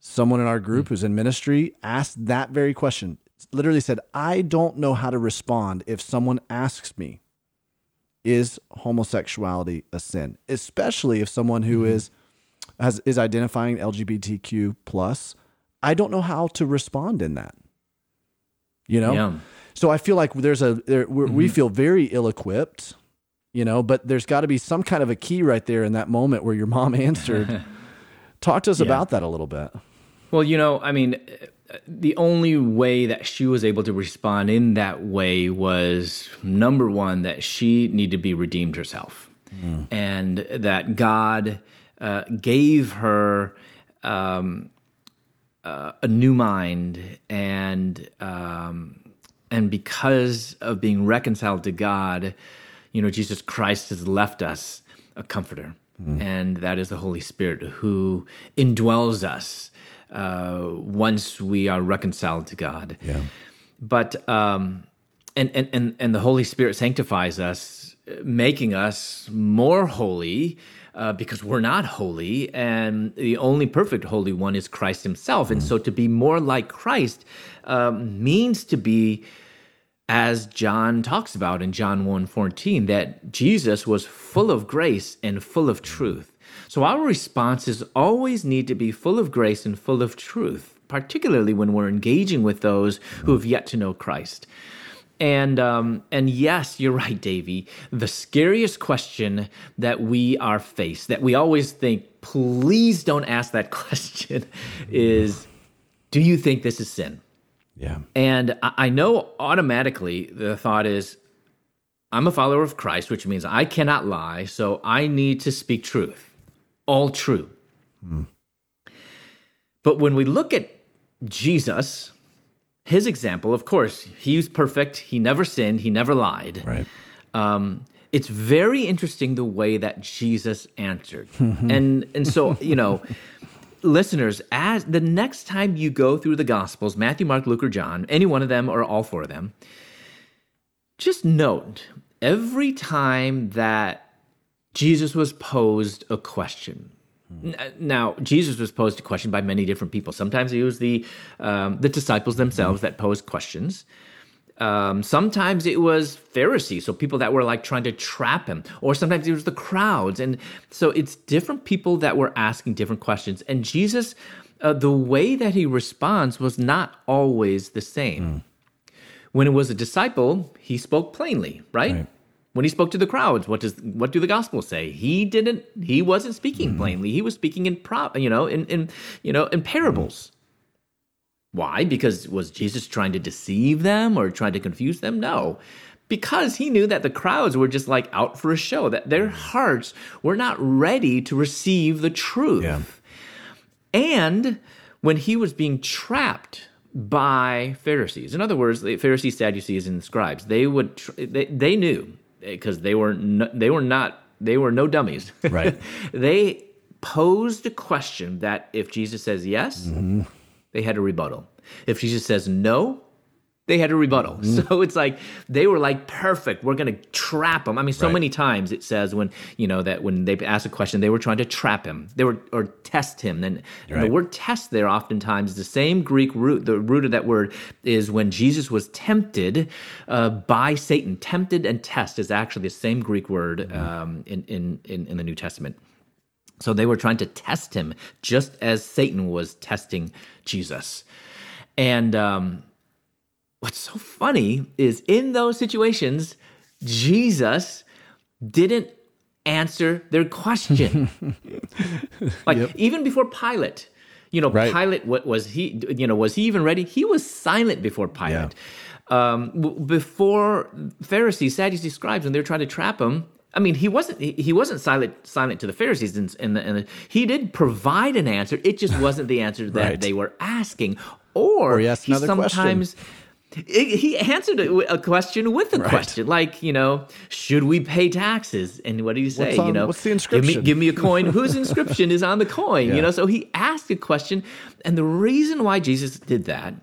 someone in our group mm. who's in ministry asked that very question literally said, I don't know how to respond if someone asks me, is homosexuality a sin? Especially if someone who mm-hmm. is has is identifying LGBTQ plus. I don't know how to respond in that. You know? Yeah. So I feel like there's a there, mm-hmm. we feel very ill equipped, you know, but there's got to be some kind of a key right there in that moment where your mom answered. Talk to us yeah. about that a little bit. Well, you know, I mean, the only way that she was able to respond in that way was number one that she needed to be redeemed herself mm. and that god uh, gave her um, uh, a new mind and um, and because of being reconciled to god you know jesus christ has left us a comforter mm. and that is the holy spirit who indwells us uh, once we are reconciled to God. Yeah. But um, and, and and and the Holy Spirit sanctifies us, making us more holy. Uh, because we're not holy, and the only perfect holy one is Christ Himself. And so, to be more like Christ um, means to be, as John talks about in John 1 14, that Jesus was full of grace and full of truth. So our responses always need to be full of grace and full of truth, particularly when we're engaging with those who have yet to know Christ. And um, and yes, you're right, Davey. The scariest question that we are faced, that we always think, please don't ask that question, is, do you think this is sin? Yeah. And I know automatically the thought is, I'm a follower of Christ, which means I cannot lie, so I need to speak truth all true. Mm. But when we look at Jesus, his example, of course, he was perfect. He never sinned. He never lied. Right. Um, it's very interesting the way that Jesus answered, and and so you know, listeners, as the next time you go through the Gospels, Matthew, Mark, Luke, or John, any one of them or all four of them, just note every time that Jesus was posed a question. Now, Jesus was posed a question by many different people. Sometimes it was the um, the disciples themselves that posed questions. Um, sometimes it was Pharisees, so people that were like trying to trap him, or sometimes it was the crowds, and so it's different people that were asking different questions. And Jesus, uh, the way that he responds was not always the same. Mm. When it was a disciple, he spoke plainly, right? right when he spoke to the crowds what does what do the gospels say he didn't he wasn't speaking mm-hmm. plainly he was speaking in pro you know in in you know in parables why because was jesus trying to deceive them or trying to confuse them no because he knew that the crowds were just like out for a show that their mm. hearts were not ready to receive the truth yeah. and when he was being trapped by Pharisees. In other words, the Pharisees, Sadducees, and the scribes, they would they, they knew eh, because they were they were not they were no dummies. Right. they posed a question that if Jesus says yes, mm-hmm. They had a rebuttal. If Jesus says no, they had a rebuttal. So it's like they were like perfect. We're going to trap him. I mean, so Right. many times it says when you know that when they ask a question, they were trying to trap him. They were or test him. And, and the word test there oftentimes is the same Greek root. The root of that word is when Jesus was tempted uh, by Satan. Tempted and test is actually the same Greek word um, in, in in in the New Testament. So they were trying to test him just as Satan was testing Jesus. And um, what's so funny is in those situations, Jesus didn't answer their question. like even before Pilate, you know, Right. Pilate, what was he, you know, was he even ready? He was silent before Pilate. Um, before Pharisees, Sadducees, scribes, when they were trying to trap him, I mean, he wasn't he, he wasn't silent silent to the Pharisees, and, and the, he did provide an answer. It just wasn't the answer that Right. they were asking, or, Or he asked another question. sometimes. He he answered a question with a Right. question, like you know, should we pay taxes? And what do you say? What's you know, what's the Give me, inscription? give me a coin. Whose inscription is on the coin? Yeah. You know, so he asked a question, and the reason why Jesus did that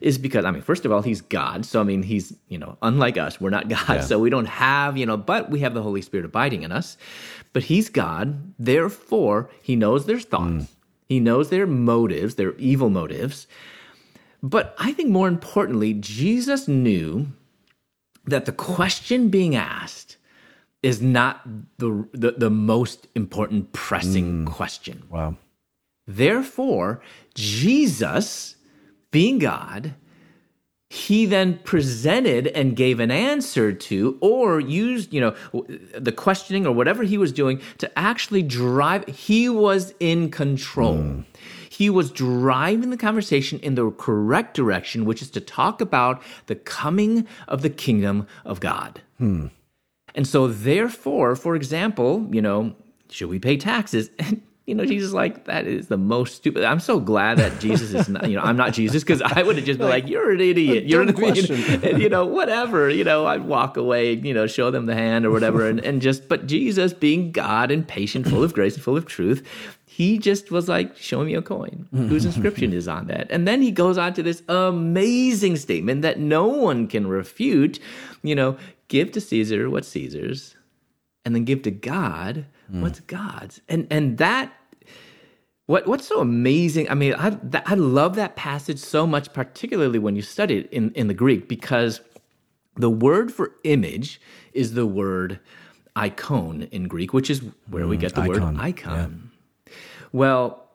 is because I mean, first of all, he's God. So I mean, he's you know, unlike us, we're not God, Yeah. so we don't have you know, but we have the Holy Spirit abiding in us. But he's God, therefore he knows their thoughts. Mm. He knows their motives, their evil motives. But I think more importantly, Jesus knew that the question being asked is not the, the, the most important pressing mm. question. Wow. Therefore, Jesus, being God, he then presented and gave an answer to, or used, you know, the questioning or whatever he was doing to actually drive. He was in control. Hmm. He was driving the conversation in the correct direction, which is to talk about the coming of the kingdom of God. Hmm. And so, therefore, for example, you know, should we pay taxes? And, you know, Jesus, is like, that is the most stupid. I'm so glad that Jesus is not, you know, I'm not Jesus because I would have just been like, you're an idiot. You're an question. and, you know, whatever, you know, I'd walk away, you know, show them the hand or whatever. And, and just, but Jesus being God and patient, full of grace and full of truth, he just was like, show me a coin. Whose inscription is on that? And then he goes on to this amazing statement that no one can refute, you know, give to Caesar what's Caesar's and then give to God Mm. what's God's. And and that what what's so amazing? I mean, I that, I love that passage so much, particularly when you study it in in the Greek, because the word for image is the word icon in Greek, which is where we mm, get the icon, word icon. Well,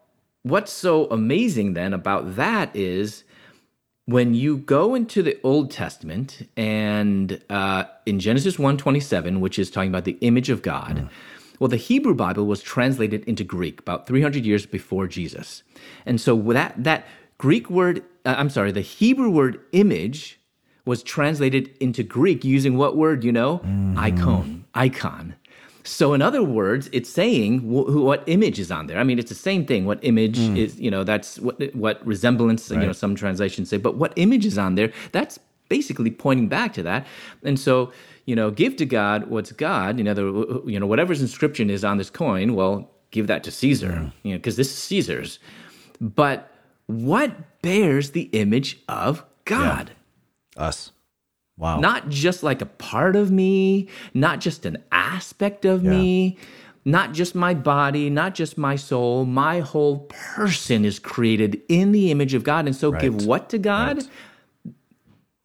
what's so amazing then about that is when you go into the Old Testament and uh, in Genesis 1:27, which is talking about the image of God, mm. Well, the Hebrew Bible was translated into Greek about 300 years before Jesus, and so that that Greek word, uh, I'm sorry, the Hebrew word image was translated into Greek using what word? You know, icon, icon. So, in other words, it's saying wh- wh- what image is on there. I mean, it's the same thing. What image is, you know, that's what what resemblance, you know, some translations say, but what image is on there? That's basically pointing back to that. And so, you know, give to God what's God. You know, the, you know, whatever's inscription is on this coin. Well, give that to Caesar. You know, because this is Caesar's. But what bears the image of God? Us. Wow. not just like a part of me, not just an aspect of me, not just my body, not just my soul. My whole person is created in the image of God. And so Right. give what to God?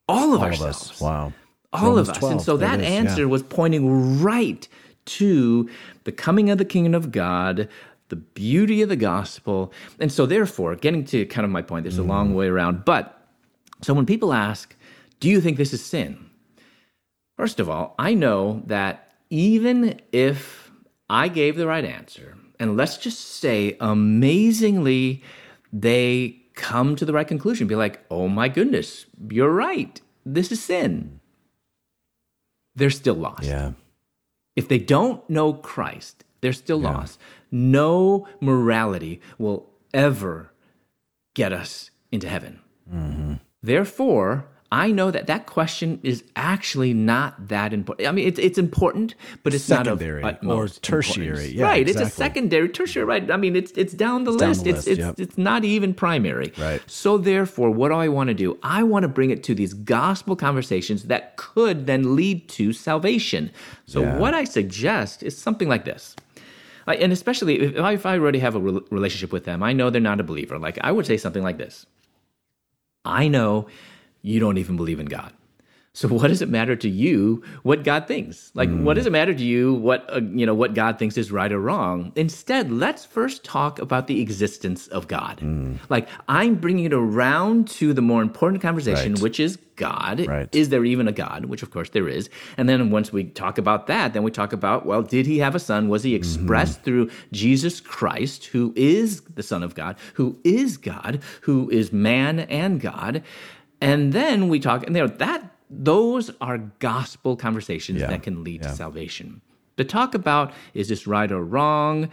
All of All of ourselves. us. Wow. All Romans of us. 12, and so that it is, yeah. answer was pointing right to the coming of the kingdom of God, the beauty of the gospel. And so, therefore, getting to kind of my point, there's a Mm. long way around. But so when people ask, do you think this is sin? First of all, I know that even if I gave the right answer, and let's just say amazingly they come to the right conclusion, be like, oh my goodness, you're right, this is sin. They're still lost. Yeah. If they don't know Christ, they're still lost. No morality will ever get us into heaven. Mm-hmm. Therefore, I know that that question is actually not that important. I mean, it's it's important, but it's Secondary not of or tertiary. Yeah, right. It's a secondary, tertiary. Right. I mean, it's it's down the down list. the it's list, it's yep. it's not even primary. Right. So therefore, what do I want to do? I want to bring it to these gospel conversations that could then lead to salvation. So Yeah. what I suggest is something like this. Like, and especially if I, if I already have a rel- relationship with them, I know they're not a believer. Like I would say something like this: I know you don't even believe in God. So what does it matter to you what God thinks? Like what does it matter to you what uh, you know what God thinks is right or wrong? Instead, let's first talk about the existence of God. Like I'm bringing it around to the more important conversation Right. which is God. Right. Is there even a God? Which of course there is. And then once we talk about that, then we talk about well, did he have a son? Was he expressed through Jesus Christ, who is the Son of God, who is God, who is man and God? And then we talk, and you know, that those are gospel conversations Yeah. that can lead Yeah. to salvation. To talk about is this right or wrong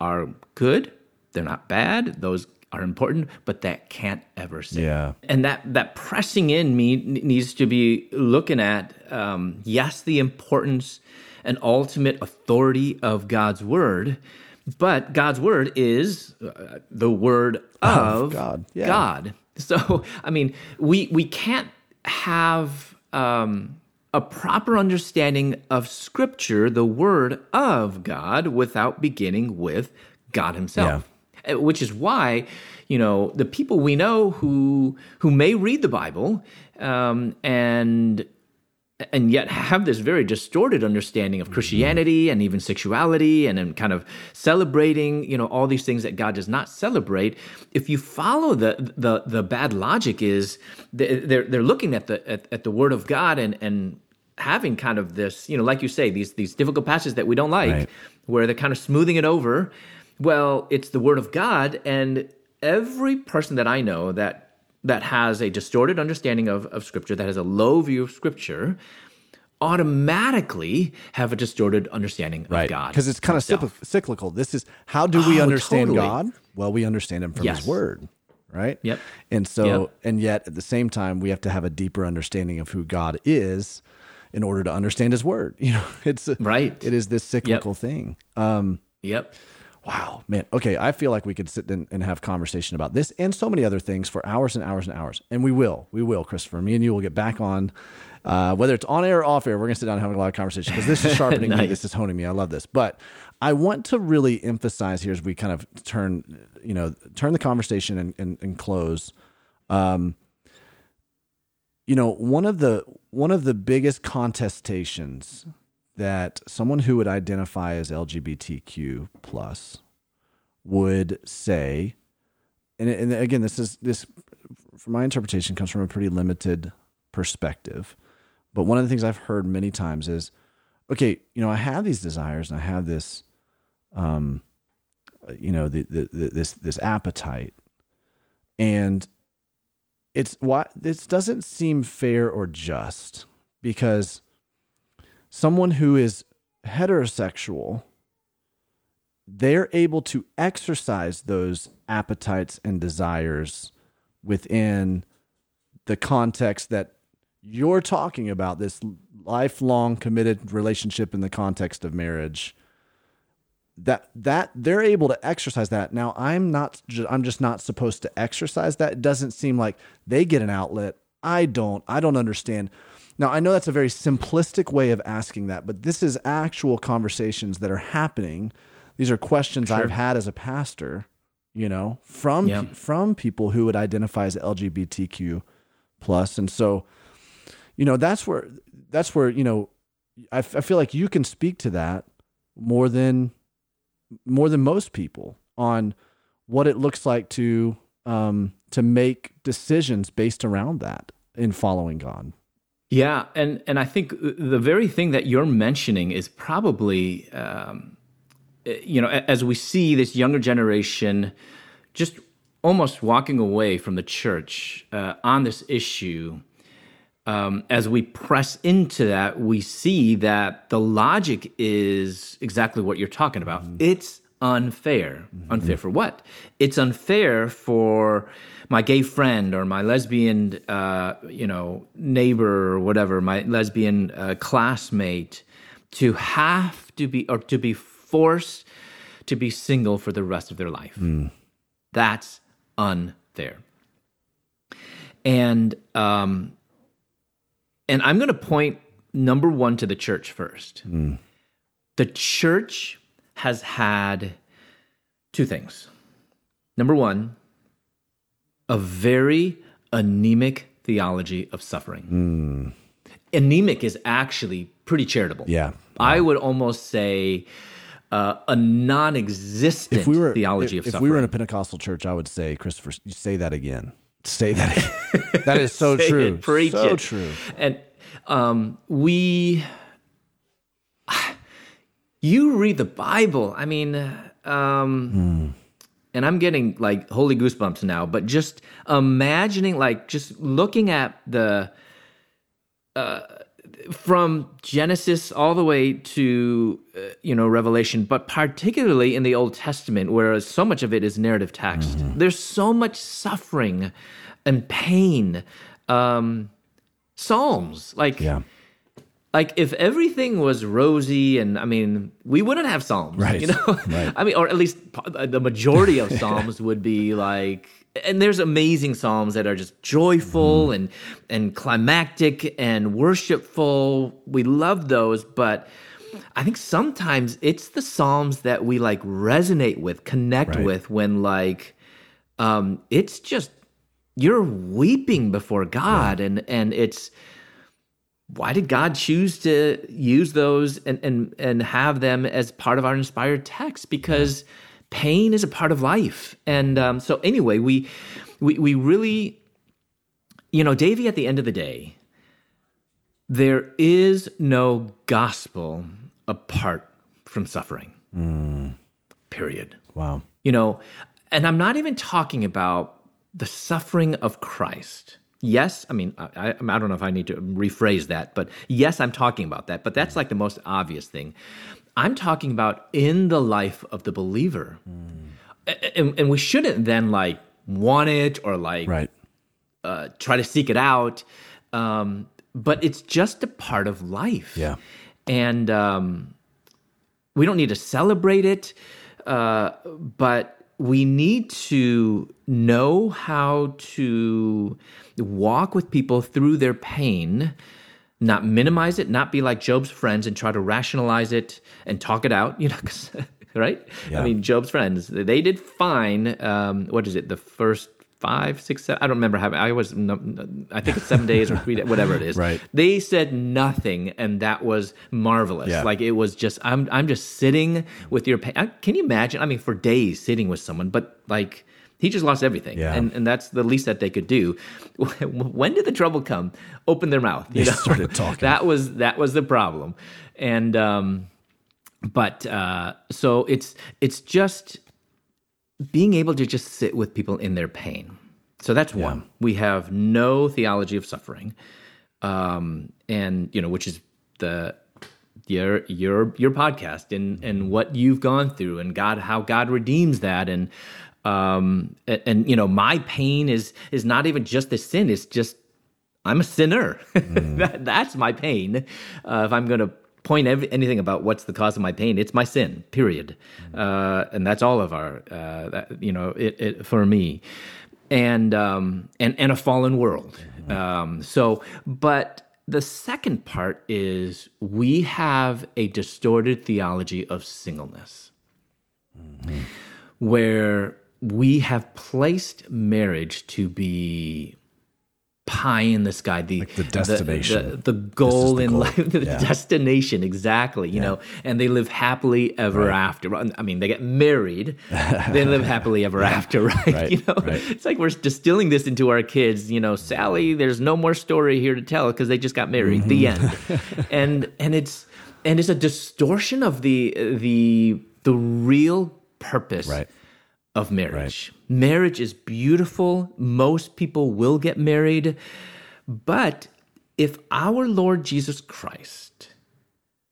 are good. They're not bad. Those are important, but that can't ever save. Yeah. And that that pressing in me needs to be looking at um, yes, the importance and ultimate authority of God's word, but God's word is uh, the word of, Of God, yeah. God. So I mean, we we can't have um, a proper understanding of Scripture, the Word of God, without beginning with God Himself. Uh, Which is why, you know, the people we know who who may read the Bible um, and and yet have this very distorted understanding of mm-hmm. Christianity and even sexuality and then kind of celebrating, you know, all these things that God does not celebrate. If you follow the the the bad logic is they- they're they're looking at the at, at the word of God and and having kind of this, you know, like you say, these these difficult passages that we don't like, Right. where they're kind of smoothing it over. Well, it's the word of God, and every person that I know that that has a distorted understanding of, of scripture, that has a low view of scripture, automatically have a distorted understanding of God. because it's kind of himself. cyclic- cyclical this is how do we Oh, understand totally. god well we understand him from Yes. his word right Yep. and so Yep. and yet at the same time we have to have a deeper understanding of who god is in order to understand his word you know it's a, Right. it is this cyclical thing um Yep. Wow, man. Okay, I feel like we could sit and, and have conversation about this and so many other things for hours and hours and hours. And we will. We will, Christopher. Me and you will get back on, uh, whether it's on air or off air. We're going to sit down and have a lot of conversation because this is sharpening me. This is honing me. I love this. But I want to really emphasize here as we kind of turn, you know, turn the conversation and, and, and close. Um, you know, one of the one of the biggest contestations that someone who would identify as LGBTQ plus would say, and, and again, this is this from my interpretation comes from a pretty limited perspective, but one of the things I've heard many times is, okay, you know, I have these desires and I have this, um, you know, the, the, the this this appetite, and it's why this doesn't seem fair or just because someone who is heterosexual they're able to exercise those appetites and desires within the context that you're talking about this lifelong committed relationship in the context of marriage that that they're able to exercise that. Now i'm not i'm just not supposed to exercise that. It doesn't seem like they get an outlet. I don't. I don't understand now i know that's a very simplistic way of asking that but this is actual conversations that are happening these are questions i've had as a pastor you know from Yeah. from people who would identify as lgbtq plus and so you know that's where that's where you know I, f- I feel like you can speak to that more than more than most people on what it looks like to um, to make decisions based around that in following God. Yeah, and and I think the very thing that you're mentioning is probably, um, you know, as we see this younger generation just almost walking away from the church uh, on this issue. Um, as we press into that, we see that the logic is exactly what you're talking about. It's unfair. Unfair for what? It's unfair for my gay friend or my lesbian, uh, you know, neighbor or whatever, my lesbian uh, classmate, to have to be or to be forced to be single for the rest of their life. That's unfair. And um, and I'm going to point number one to the church first. The church has had two things. Number one, a very anemic theology of suffering. Anemic is actually pretty charitable. Yeah. I would almost say uh, a non-existent If we were theology if, of if suffering. we were in a Pentecostal church, I would say, Christopher, say that again. Say that. Again. that is so true. it, so it. true. And um, we, you read the Bible. I mean, um, and I'm getting like holy goosebumps now. But just imagining, like, just looking at the uh, from Genesis all the way to uh, you know Revelation, but particularly in the Old Testament, where so much of it is narrative text. There's so much suffering and pain. Um, Psalms, like Yeah. Like if everything was rosy and I mean we wouldn't have psalms, Right, You know, right. I mean, or at least the majority of psalms would be like. And there's amazing psalms that are just joyful Mm-hmm. and and climactic and worshipful. We love those, but I think sometimes it's the psalms that we like resonate with, connect Right. with when like um it's just you're weeping before God and and it's why did God choose to use those and and and have them as part of our inspired text? Because pain is a part of life, and um, so anyway, we we we really, you know, Davey. At the end of the day, there is no gospel apart from suffering. Period Wow. you know and i'm not even talking about the suffering of christ yes i mean I, I, I don't know if i need to rephrase that but yes i'm talking about that but that's like the most obvious thing i'm talking about in the life of the believer A- and, and we shouldn't then like want it or like Right. uh, try to seek it out. Um, but it's just a part of life. Yeah. And um, we don't need to celebrate it, uh, but we need to know how to walk with people through their pain, not minimize it, not be like Job's friends and try to rationalize it and talk it out, you know, right? Yeah. I mean, Job's friends, they did fine. Um, what is it? The first five, six, seven, I don't remember how, I was, I think it's seven days or three days, whatever it is. Right. They said nothing, and that was marvelous. Yeah. Like it was just, I'm, I'm just sitting with your pain. Can you imagine? I mean, for days sitting with someone, but like, he just lost everything, Yeah. and and that's the least that they could do. When did the trouble come? Open their mouth. You They know? started talking. That was that was the problem, and um, but uh, so it's it's just being able to just sit with people in their pain. So that's one. We have no theology of suffering, um, and you know, which is the your your your podcast and and what you've gone through and God how God redeems that and um and, and you know my pain is is not even just the sin it's just I'm a sinner. That, that's my pain. Uh, if I'm going to point ev- anything about what's the cause of my pain it's my sin period. Uh, and that's all of our uh, that, you know it, it for me. And um and and a fallen world. Um so but the second part is we have a distorted theology of singleness. Where we have placed marriage to be pie in the sky the the destination. the, the, the goal the in goal. life the Yeah. destination exactly you know and they live happily ever after i mean they get married they live happily ever after right, Right, you know right. it's like we're distilling this into our kids you know sally there's no more story here to tell because they just got married the Mm-hmm. end and and it's and it's a distortion of the the the real purpose Right. Of marriage. Marriage is beautiful. Most people will get married. But if our Lord Jesus Christ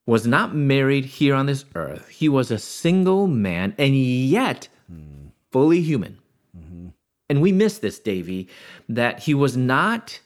was not married here on this earth. He was a single man and yet fully human. And we miss this, Davey, that he was not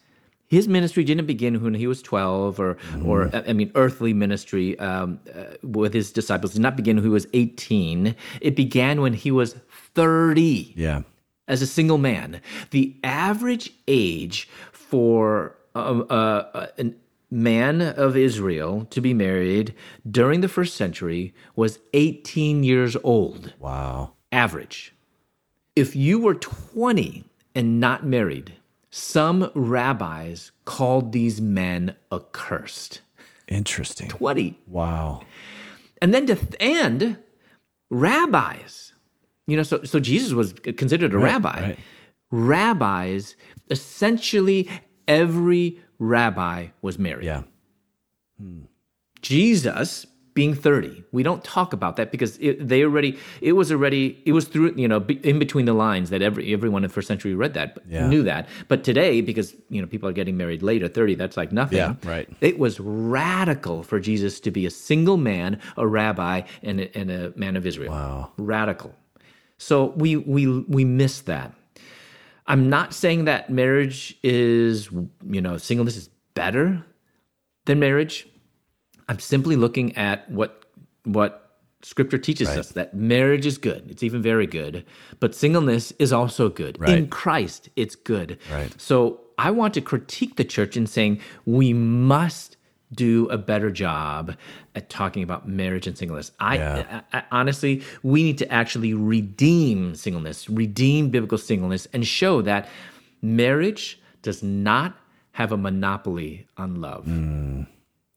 his ministry didn't begin when he was 12 or or i mean earthly ministry um, uh, with his disciples did not begin when he was 18 it began when he was 30 Yeah. as a single man the average age for a, a, a man of israel to be married during the first century was 18 years old Wow. average. If you were 20 and not married, some rabbis called these men accursed. Interesting. 20. Wow. And then to and rabbis. You know, so so Jesus was considered a rabbi. right. Rabbis, essentially every rabbi was married. Yeah. Hmm. Jesus being 30 we don't talk about that because it, they already it was already it was through you know in between the lines that every everyone in the first century read that Yeah. knew that but today because you know people are getting married later 30 that's like nothing Yeah, right. it was radical for jesus to be a single man a rabbi and a, and a man of israel Wow. radical so we we we miss that i'm not saying that marriage is you know singleness is better than marriage I'm simply looking at what what scripture teaches us that marriage is good. It's even very good, but singleness is also good. In Christ, it's good. Right. So I want to critique the church in saying we must do a better job at talking about marriage and singleness. I, Yeah. I- I- honestly, we need to actually redeem singleness, redeem biblical singleness, and show that marriage does not have a monopoly on love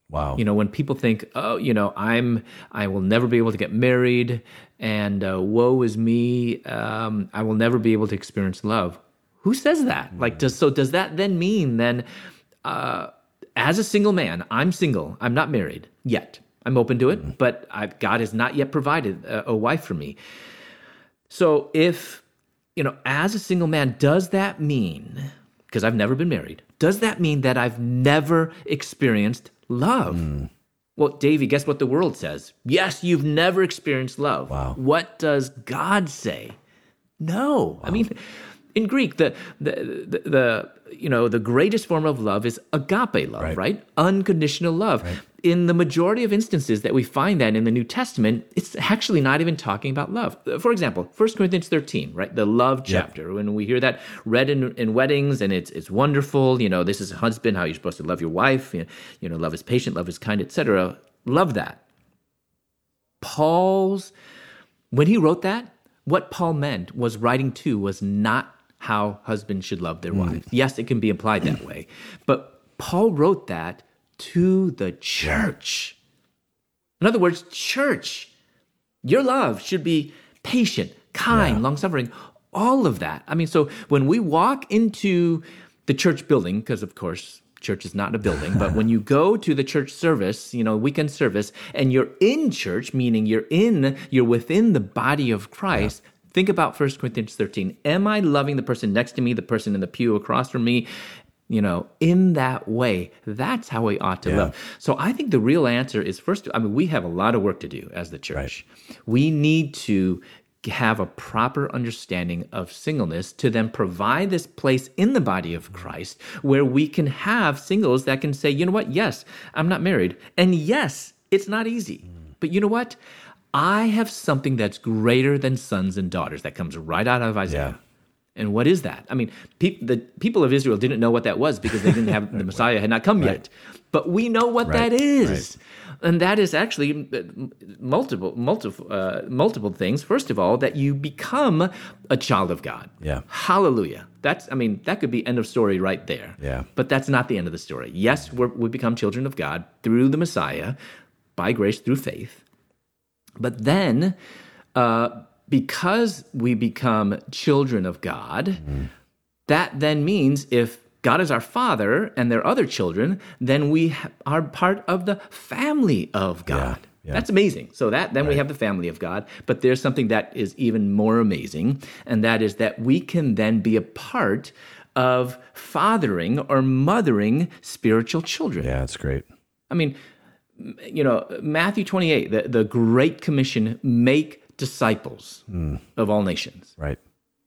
Wow. you know when people think oh you know i'm i will never be able to get married and uh, woe is me um, i will never be able to experience love who says that like does so does that then mean then uh, as a single man i'm single. I'm not married yet. I'm open to it mm-hmm. but I've, god has not yet provided a, a wife for me. So if you know as a single man does that mean because i've never been married does that mean that i've never experienced love? Mm. Well davey guess what the world says? Yes you've never experienced love. Wow. what does god say? No. I mean in greek the, the the the you know the greatest form of love is agape love right, Right. unconditional love. In the majority of instances that we find that in the new testament it's actually not even talking about love. Uh, for example 1 corinthians 13 right? The love chapter. When we hear that read in, in weddings and it's it's wonderful you know this is a husband how you're supposed to love your wife you you know love is patient love is kind etc love that. Paul's when he wrote that, what Paul meant was writing to was not how husbands should love their hmm. wives. Yes, it can be implied that way. But Paul wrote that to the church. In other words, church, your love should be patient, kind, long suffering, all of that. I mean, so when we walk into the church building, because of course, church is not a building, but when you go to the church service, you know, weekend service, and you're in church, meaning you're in, you're within the body of Christ. Think about 1 Corinthians 13. Am I loving the person next to me, the person in the pew across from me? You know, in that way, that's how we ought to Yeah. love. So I think the real answer is first, I mean, we have a lot of work to do as the church. We need to have a proper understanding of singleness to then provide this place in the body of Christ where we can have singles that can say, you know what? Yes, I'm not married. And yes, it's not easy. Mm. But you know what? I have something that's greater than sons and daughters that comes right out of Isaiah. And what is that? I mean, pe- the people of Israel didn't know what that was because they didn't have the Messiah had not come yet. But we know what Right, that is, and that is actually uh, multiple, multiple, uh, multiple things. First of all, that you become a child of God. Yeah. Hallelujah. That's, I mean, that could be end of story right there. Yeah. But that's not the end of the story. Yes, we're, we become children of God through the Messiah, by grace through faith. But then, uh, because we become children of God, that then means if God is our father and there are other children, then we ha- are part of the family of God. yeah. That's amazing. So that then we have the family of God, but there's something that is even more amazing, and that is that we can then be a part of fathering or mothering spiritual children. Yeah, it's great. I mean, you know, Matthew 28, the, the Great Commission, make disciples hmm. of all nations, Right.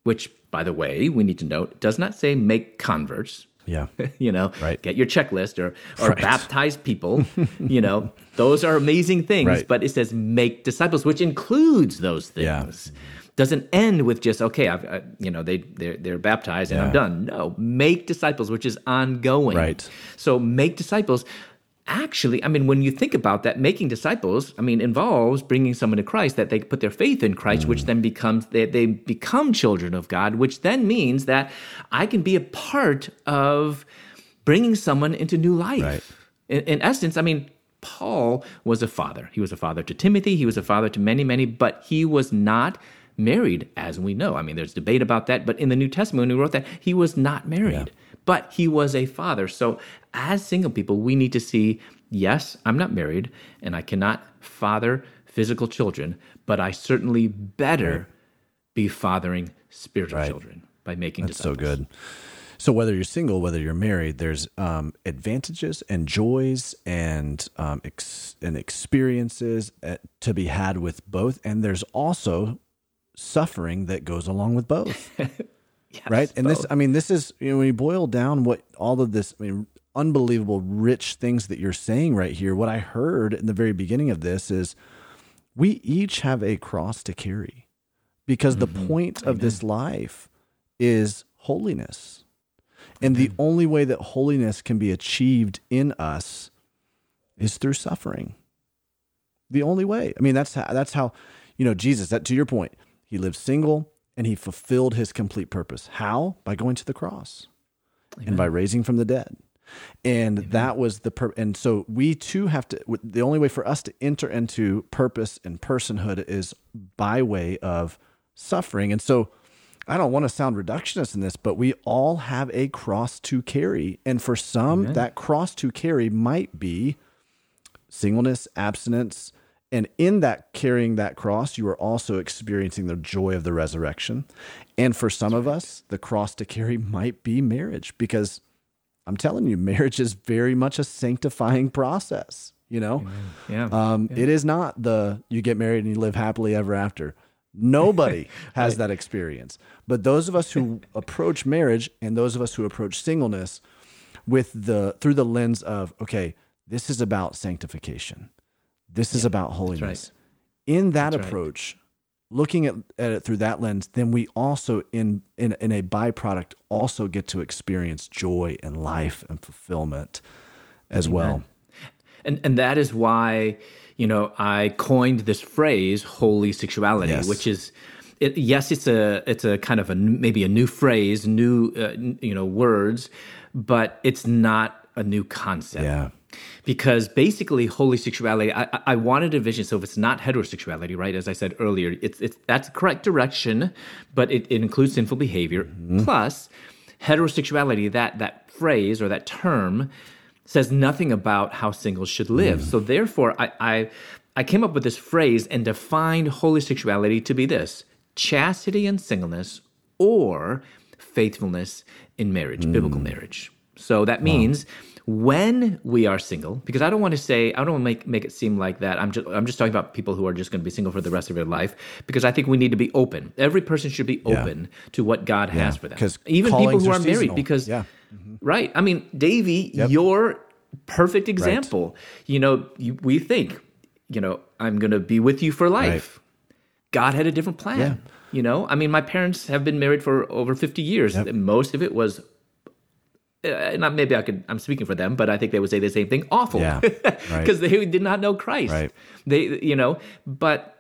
which, by the way, we need to note, does not say make converts. Yeah. you know, Right. get your checklist or, or Right. baptize people. you know, those are amazing things, Right. but it says make disciples, which includes those things. Yeah. Doesn't end with just okay. I've, I, you know, they they're, they're baptized and I'm done. No, make disciples, which is ongoing. Right. So make disciples. Actually, I mean, when you think about that, making disciples, I mean, involves bringing someone to Christ that they put their faith in Christ, which Mm. then becomes they, they become children of God, which then means that I can be a part of bringing someone into new life. Right. In, in essence, I mean, Paul was a father. He was a father to Timothy. He was a father to many, many, but he was not married, as we know. I mean, there's debate about that, but in the New Testament, when he wrote that, he was not married, but he was a father. So, as single people, we need to see yes, I'm not married and I cannot father physical children, but I certainly better be fathering spiritual Right. children by making decisions. That's so good. So whether you're single, whether you're married, there's um, advantages and joys and um, ex- and experiences uh, to be had with both, and there's also suffering that goes along with both. Yes, right? And this. I mean, this is you know when you boil down what all of this, I mean, unbelievable rich things that you're saying right here. What I heard in the very beginning of this is we each have a cross to carry because the mm-hmm. point of this life is holiness. And the mm-hmm. only way that holiness can be achieved in us is through suffering. The only way. I mean, that's how, that's how, you know, Jesus. That to your point, he lived single and he fulfilled his complete purpose. How? By going to the cross and by raising from the dead. And mm-hmm. that was the pur- and so we too have to. The only way for us to enter into purpose and personhood is by way of suffering. And so, I don't want to sound reductionist in this, but we all have a cross to carry, and for some, that cross to carry might be singleness, abstinence, and in that carrying that cross, you are also experiencing the joy of the resurrection. And for some of us, the cross to carry might be marriage because I'm telling you, marriage is very much a sanctifying process. You know, Yeah. um, it is not the you get married and you live happily ever after. Nobody has that experience. But those of us who approach marriage and those of us who approach singleness with the through the lens of okay, this is about sanctification. This is about holiness. In that That's right. approach, looking at, at it through that lens, then we also in, in in a byproduct also get to experience joy and life and fulfillment as well. And and that is why, you know, I coined this phrase "holy sexuality," Yes. which is, it, yes, it's a it's a kind of a maybe a new phrase, new uh, you know words, but it's not a new concept. Yeah. Because basically, holy sexuality, I, I- wanted a vision. So if it's not heterosexuality, right? As I said earlier, it's it's that's the correct direction, but it, it includes sinful behavior. Mm-hmm. Plus, heterosexuality, that that phrase or that term says nothing about how singles should live. Mm. So therefore, I, I I came up with this phrase and defined holy sexuality to be this: chastity and singleness or faithfulness in marriage, biblical mm. marriage. So that means when we are single, because I don't want to say I don't want to make make it seem like that. I'm just I'm just talking about people who are just going to be single for the rest of their life because I think we need to be open. Every person should be Yeah. open to what God has for them. 'cause even people who are are married, because Yeah. Mm-hmm. right. I mean, Davey, Yep. you're perfect example. You know, you, we think, you know, I'm going to be with you for life. God had a different plan. Yeah. You know, I mean, my parents have been married for over 50 years. Most of it was, Uh, and I- maybe I could, I'm speaking for them, but I think they would say the same thing awful. Yeah, right. Because they did not know Christ. Right. They, you know, but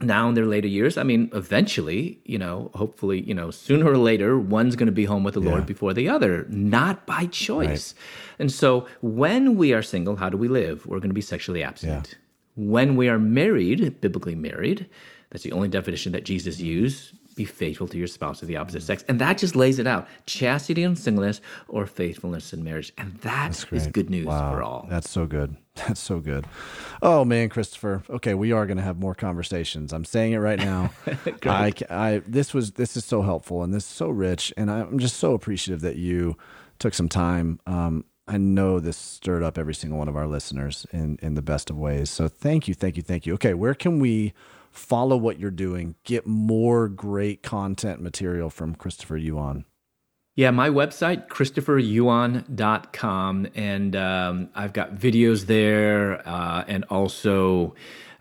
now in their later years, I mean, eventually, you know, hopefully, you know, sooner or later, one's going to be home with the Lord before the other, not by choice. And so when we are single, how do we live? We're going to be sexually abstinent. When we are married, biblically married, that's the only definition that Jesus used. Be faithful to your spouse of the opposite sex. And that just lays it out chastity and singleness or faithfulness in marriage. And that is Great. good news Wow. for all. That's so good. That's so good. Oh man, Christopher. Okay, we are going to have more conversations. I'm saying it right now. I, I, this was this is so helpful and this is so rich, and I'm just so appreciative that you took some time. Um, I know this stirred up every single one of our listeners in in the best of ways. So thank you, thank you, thank you. Okay, where can we follow what you're doing, get more great content material from Christopher Yuan? Yeah, my website, christopheryuan.com. And um, I've got videos there uh, and also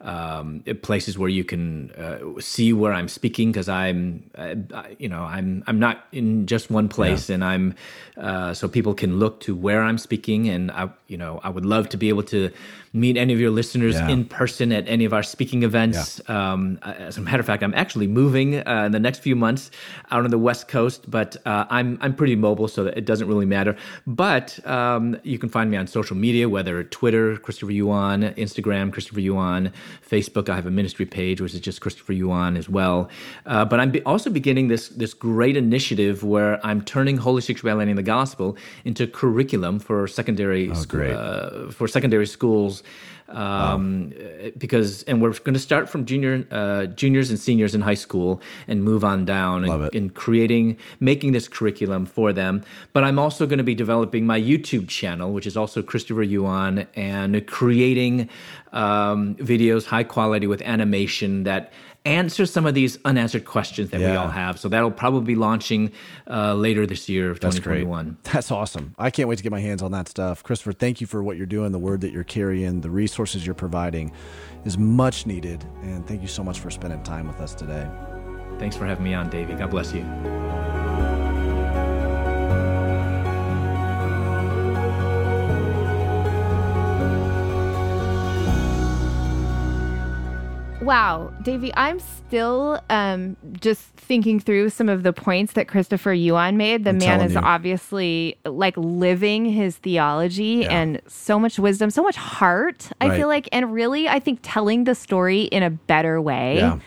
um, places where you can uh, see where I'm speaking because I'm, uh, you know, I'm I'm not in just one place, yeah. and I'm uh, so people can look to where I'm speaking, and I, you know, I would love to be able to meet any of your listeners yeah. in person at any of our speaking events. Yeah. Um, as a matter of fact, I'm actually moving uh, in the next few months out on the West Coast, but uh, I'm I'm pretty mobile, so that it doesn't really matter. But um, you can find me on social media, whether Twitter, Christopher Yuan, Instagram, Christopher Yuan, Facebook. I have a ministry page, which is just Christopher Yuan as well. Uh, but I'm be- also beginning this this great initiative where I'm turning holy sexuality and the gospel into curriculum for secondary oh, uh, for secondary schools um, wow. because and we're going to start from junior uh, juniors and seniors in high school and move on down and, in creating making this curriculum for them but i'm also going to be developing my youtube channel which is also christopher yuan and creating um, videos high quality with animation that answer some of these unanswered questions that yeah. we all have. So that'll probably be launching uh, later this year of 2021. That's, That's awesome. I can't wait to get my hands on that stuff. Christopher, thank you for what you're doing, the word that you're carrying, the resources you're providing is much needed. And thank you so much for spending time with us today. Thanks for having me on, Davey. God bless you. Wow, Davey, I'm still um, just thinking through some of the points that Christopher Yuan made. The I'm man is you. obviously like living his theology Yeah. and so much wisdom, so much heart, I Right. feel like, and really, I think telling the story in a better way. Yeah.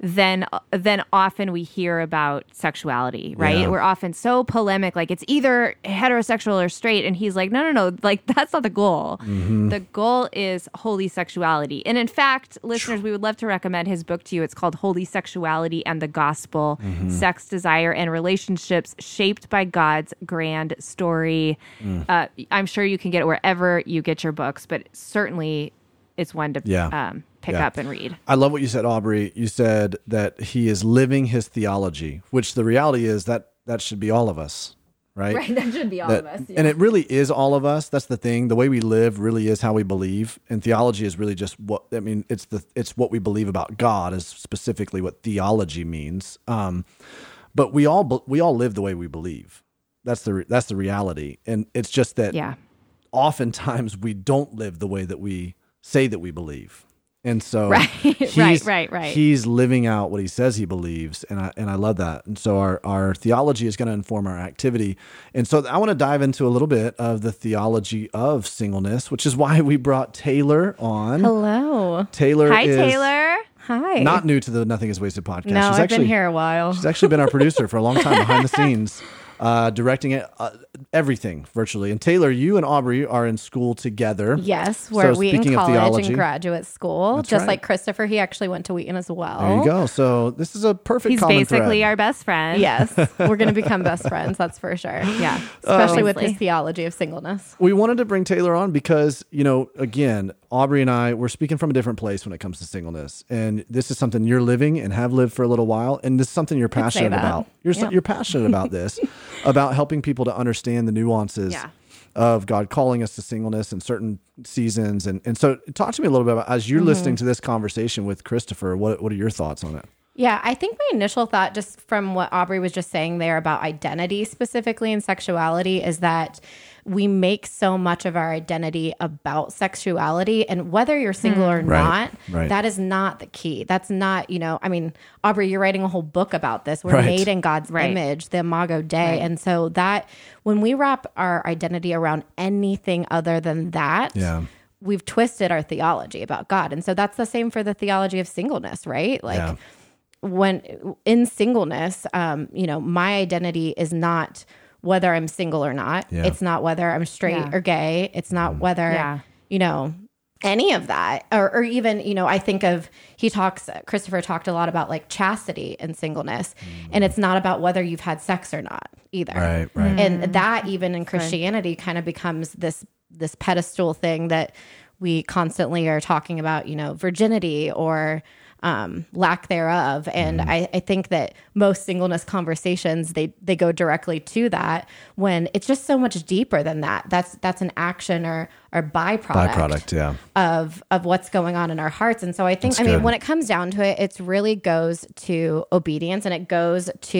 Than than often we hear about sexuality, right? Yeah. We're often so polemic, like it's either heterosexual or straight, and he's like, no, no, no, like that's not the goal. Mm-hmm. The goal is holy sexuality, and in fact, listeners, we would love to recommend his book to you. It's called Holy Sexuality and the Gospel: Mm-hmm. Sex, Desire, and Relationships Shaped by God's Grand Story. Mm. Uh, I'm sure you can get it wherever you get your books, but certainly it's one to Yeah. um, pick Yeah. up and read. I love what you said, Aubrey. You said that he is living his theology, which the reality is that that should be all of us, right? right, that should be all That- And it really is all of us. That's the thing. The way we live really is how we believe, and theology is really just what I mean. It's the it's what we believe about God is specifically what theology means. Um, but we all we all live the way we believe. That's the that's the reality, and it's just that yeah. oftentimes we don't live the way that we say that we believe. And so Right, he's- right, right, right. He's living out what he says he believes, and I and I love that. And so our our theology is going to inform our activity. And so I want to dive into a little bit of the theology of singleness, which is why we brought Taylor on. Hello. Taylor Hi, is Taylor. Hi. not new to the Nothing Is Wasted podcast. no, she's I've actually, been here a while. She's actually been our producer for a long time behind the scenes, uh, directing it, uh, everything virtually. And Taylor, you and Aubrey are in school together. Yes, we're So we in college theology- and graduate school. That's just right. like Christopher, he actually went to Wheaton as well. There you go. So this is a perfect. He's basically thread. our best friend. Yes, we're going to become best friends. That's for sure. Yeah. Um, especially with Obviously. his theology of singleness. we wanted to bring Taylor on because, you know, again, Aubrey and I, we're speaking from a different place when it comes to singleness. And this is something you're living and have lived for a little while. And this is something you're passionate about. You're, so- you're passionate about this, about helping people to understand the nuances Yeah. of God calling us to singleness in certain seasons. And, and so talk to me a little bit about, as Mm-hmm. you're listening to this conversation with Christopher, what, what are your thoughts on it? Yeah, I think my initial thought, just from what Aubrey was just saying there about identity specifically and sexuality, is that we make so much of our identity about sexuality. And whether you're single hmm. or Right, not, right. that is not the key. That's not, you know, I mean, Aubrey, you're writing a whole book about this. We're Right. made in God's Right. image, the Imago Dei. And so that, when we wrap our identity around anything other than that, Yeah. we've twisted our theology about God. And so that's the same for the theology of singleness, right? Like, Yeah. When in singleness, um, you know, my identity is not whether I'm single or not. Yeah. It's not whether I'm straight Yeah. or gay. It's not whether, Yeah. you know, any of that or, or even you know i think of he talks christopher talked a lot about like chastity and singleness mm. and it's not about whether you've had sex or not either right right and that even in christianity kind of becomes this this pedestal thing that we constantly are talking about you know virginity or um, lack thereof. And mm. I, I, think that most singleness conversations they they go directly to that when it's just so much deeper than that. That's that's an action or or byproduct, byproduct, yeah, of of what's going on in our hearts. And so I think that's I mean when it comes down to it, it's really goes to obedience and it goes to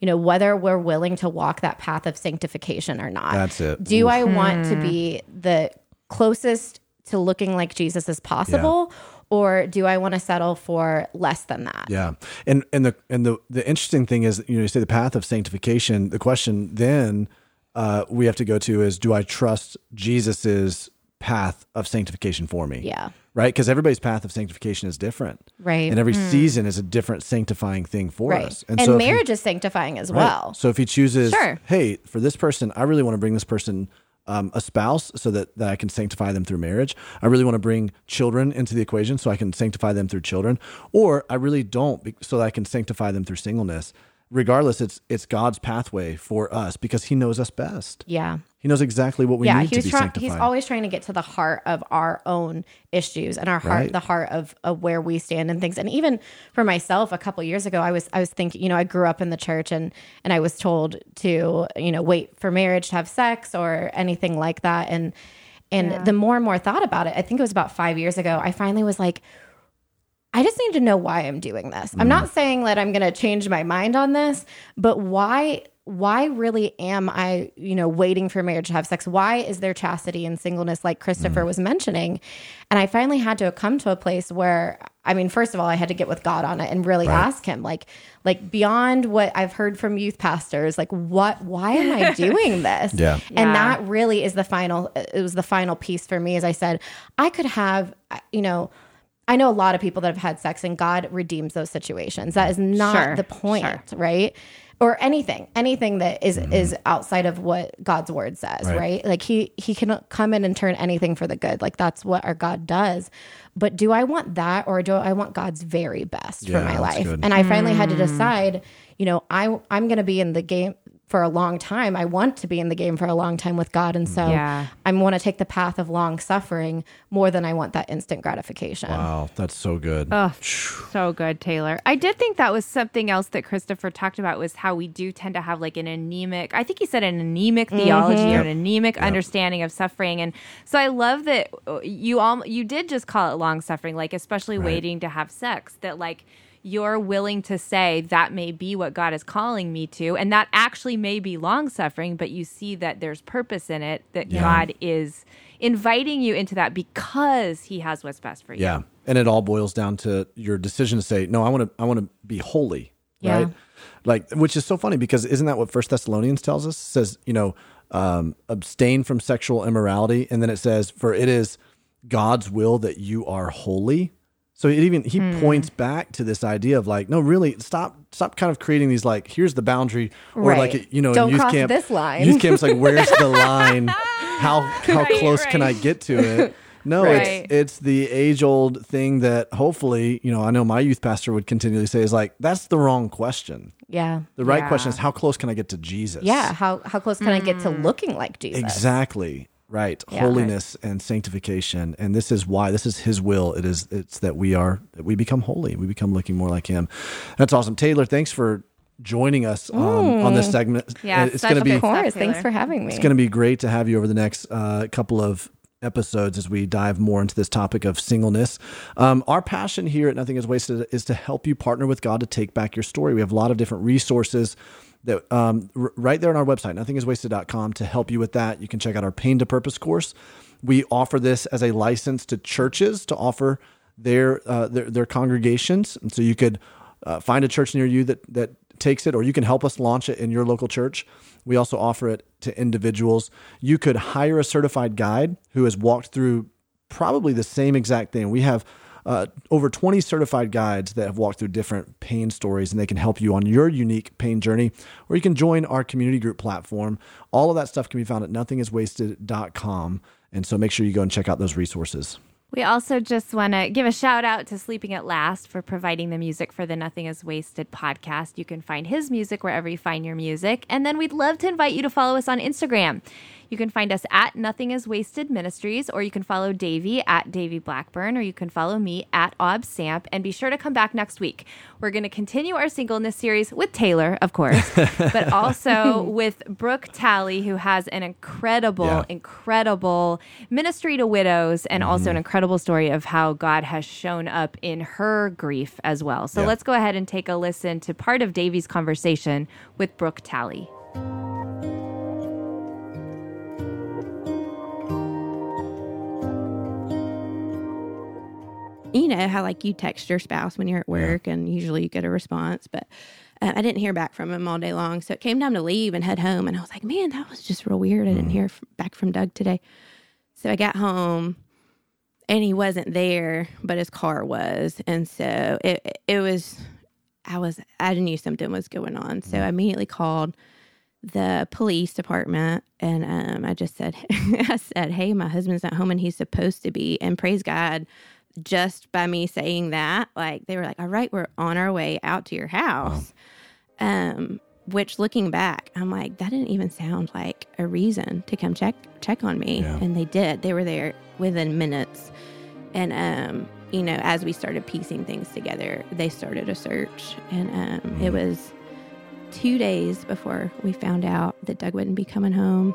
you know whether we're willing to walk that path of sanctification or not. That's it. Do Oof. I want to be the closest to looking like Jesus as possible? Yeah or do I want to settle for less than that? Yeah. And and the and the the interesting thing is, you know, you say the path of sanctification, the question then uh, we have to go to is do I trust Jesus's path of sanctification for me? Yeah. Right? Because everybody's path of sanctification is different. Right. And every mm. season is a different sanctifying thing for right. us. And, and so marriage he, is sanctifying as right. well. So if he chooses, sure. hey, for this person, I really want to bring this person um, a spouse so that, that I can sanctify them through marriage. I really want to bring children into the equation so I can sanctify them through children. Or I really don't so that I can sanctify them through singleness regardless, it's it's God's pathway for us because He knows us best. Yeah. He knows exactly what we yeah, need to be try- sanctified. He's always trying to get to the heart of our own issues and our heart, right. the heart of, of where we stand and things. And even for myself, a couple years ago, I was I was thinking, you know, I grew up in the church and and I was told to, you know, wait for marriage to have sex or anything like that. And and yeah. the more and more I thought about it, I think it was about five years ago, I finally was like, I just need to know why I'm doing this. Mm. I'm not saying that I'm going to change my mind on this, but why why really am I, you know, waiting for marriage to have sex? Why is there chastity and singleness like Christopher mm. was mentioning? And I finally had to come to a place where I mean, first of all, I had to get with God on it and really right. ask him like like beyond what I've heard from youth pastors, like what why am I doing this? yeah. And yeah. that really is the final it was the final piece for me as I said, I could have you know, I know a lot of people that have had sex and God redeems those situations. That is not sure, the point, sure. right? Or anything, anything that is, mm-hmm. is outside of what God's word says, right. right? Like he he can come in and turn anything for the good. Like that's what our God does. But do I want that or do I want God's very best yeah, for my life? Good. And I finally mm. had to mm. decide, you know, I I'm going to be in the game for a long time. I want to be in the game for a long time with God. And so yeah. I want to take the path of long suffering more than I want that instant gratification. Wow, that's so good. Oh, so good, Taylor. I did think that was something else that Christopher talked about was how we do tend to have like an anemic, I think he said an anemic mm-hmm. theology or an anemic yep. understanding of suffering. And so I love that you all, you did just call it long suffering, like especially right. waiting to have sex, that like, you're willing to say that may be what God is calling me to. And that actually may be long suffering, but you see that there's purpose in it, that yeah. God is inviting you into that because he has what's best for you. Yeah. And it all boils down to your decision to say, no, I want to, I want to be holy. Yeah. Right. Like, which is so funny because isn't that what first Thessalonians tells us? It says, you know, um, abstain from sexual immorality. And then it says, for it is God's will that you are holy. So it even he hmm. points back to this idea of like, no, really, stop, stop, kind of creating these like, here's the boundary, or right. like you know, Don't in youth cross camp, this line. Youth camp's like, where's the line? How how right, close right. can I get to it? No, it's it's the age old thing that hopefully, you know, I know my youth pastor would continually say is like, that's the wrong question. Yeah. The right yeah. question is how close can I get to Jesus? Yeah. How how close can mm. I get to looking like Jesus? Exactly. Right. Yeah, Holiness right. and sanctification. And this is why this is his will. It is it's that we are that we become holy. We become looking more like him. That's awesome. Taylor, thanks for joining us um, on this segment. Yeah, it's going to be of course. Thanks for having me. It's going to be great to have you over the next uh, couple of episodes as we dive more into this topic of singleness. Um, our passion here at Nothing is Wasted is to help you partner with God to take back your story. We have a lot of different resources that um, r- right there on our website, nothingiswasted.com, to help you with that. You can check out our Pain to Purpose course. We offer this as a license to churches to offer their uh, their, their, congregations, and so you could uh, find a church near you that that takes it, or you can help us launch it in your local church. We also offer it to individuals. You could hire a certified guide who has walked through probably the same exact thing. We have uh, over 20 certified guides that have walked through different pain stories, and they can help you on your unique pain journey. Or you can join our community group platform. All of that stuff can be found at nothingiswasted.com. And so make sure you go and check out those resources. We also just want to give a shout out to Sleeping at Last for providing the music for the Nothing is Wasted podcast. You can find his music wherever you find your music. And then we'd love to invite you to follow us on Instagram. You can find us at Nothing is Wasted Ministries, or you can follow Davey at Davey Blackburn, or you can follow me at Ob Samp. And be sure to come back next week. We're going to continue our singleness series with Taylor, of course, but also with Brooke Tally, who has an incredible, Yeah. incredible ministry to widows and also an mm-hmm. incredible story of how God has shown up in her grief as well. So Yeah. let's go ahead and take a listen to part of Davey's conversation with Brooke Talley. You know how like you text your spouse when you're at work and usually you get a response but uh, i didn't hear back from him all day long. So it came time to leave and head home and i was like man that was just real weird. I didn't hear f- back from doug today. So i got home and he wasn't there but his car was. And so it it was i was i knew something was going on. So i immediately called the police department and um, I just said, I said, hey, my husband's not home and he's supposed to be. And praise God, just by me saying that, like they were like, all right, we're on our way out to your house. Um, which looking back, I'm like, that didn't even sound like a reason to come check check on me. Yeah. And they did. They were there within minutes. And um, you know, as we started piecing things together, they started a search. And um, it was two days before we found out that Doug wouldn't be coming home.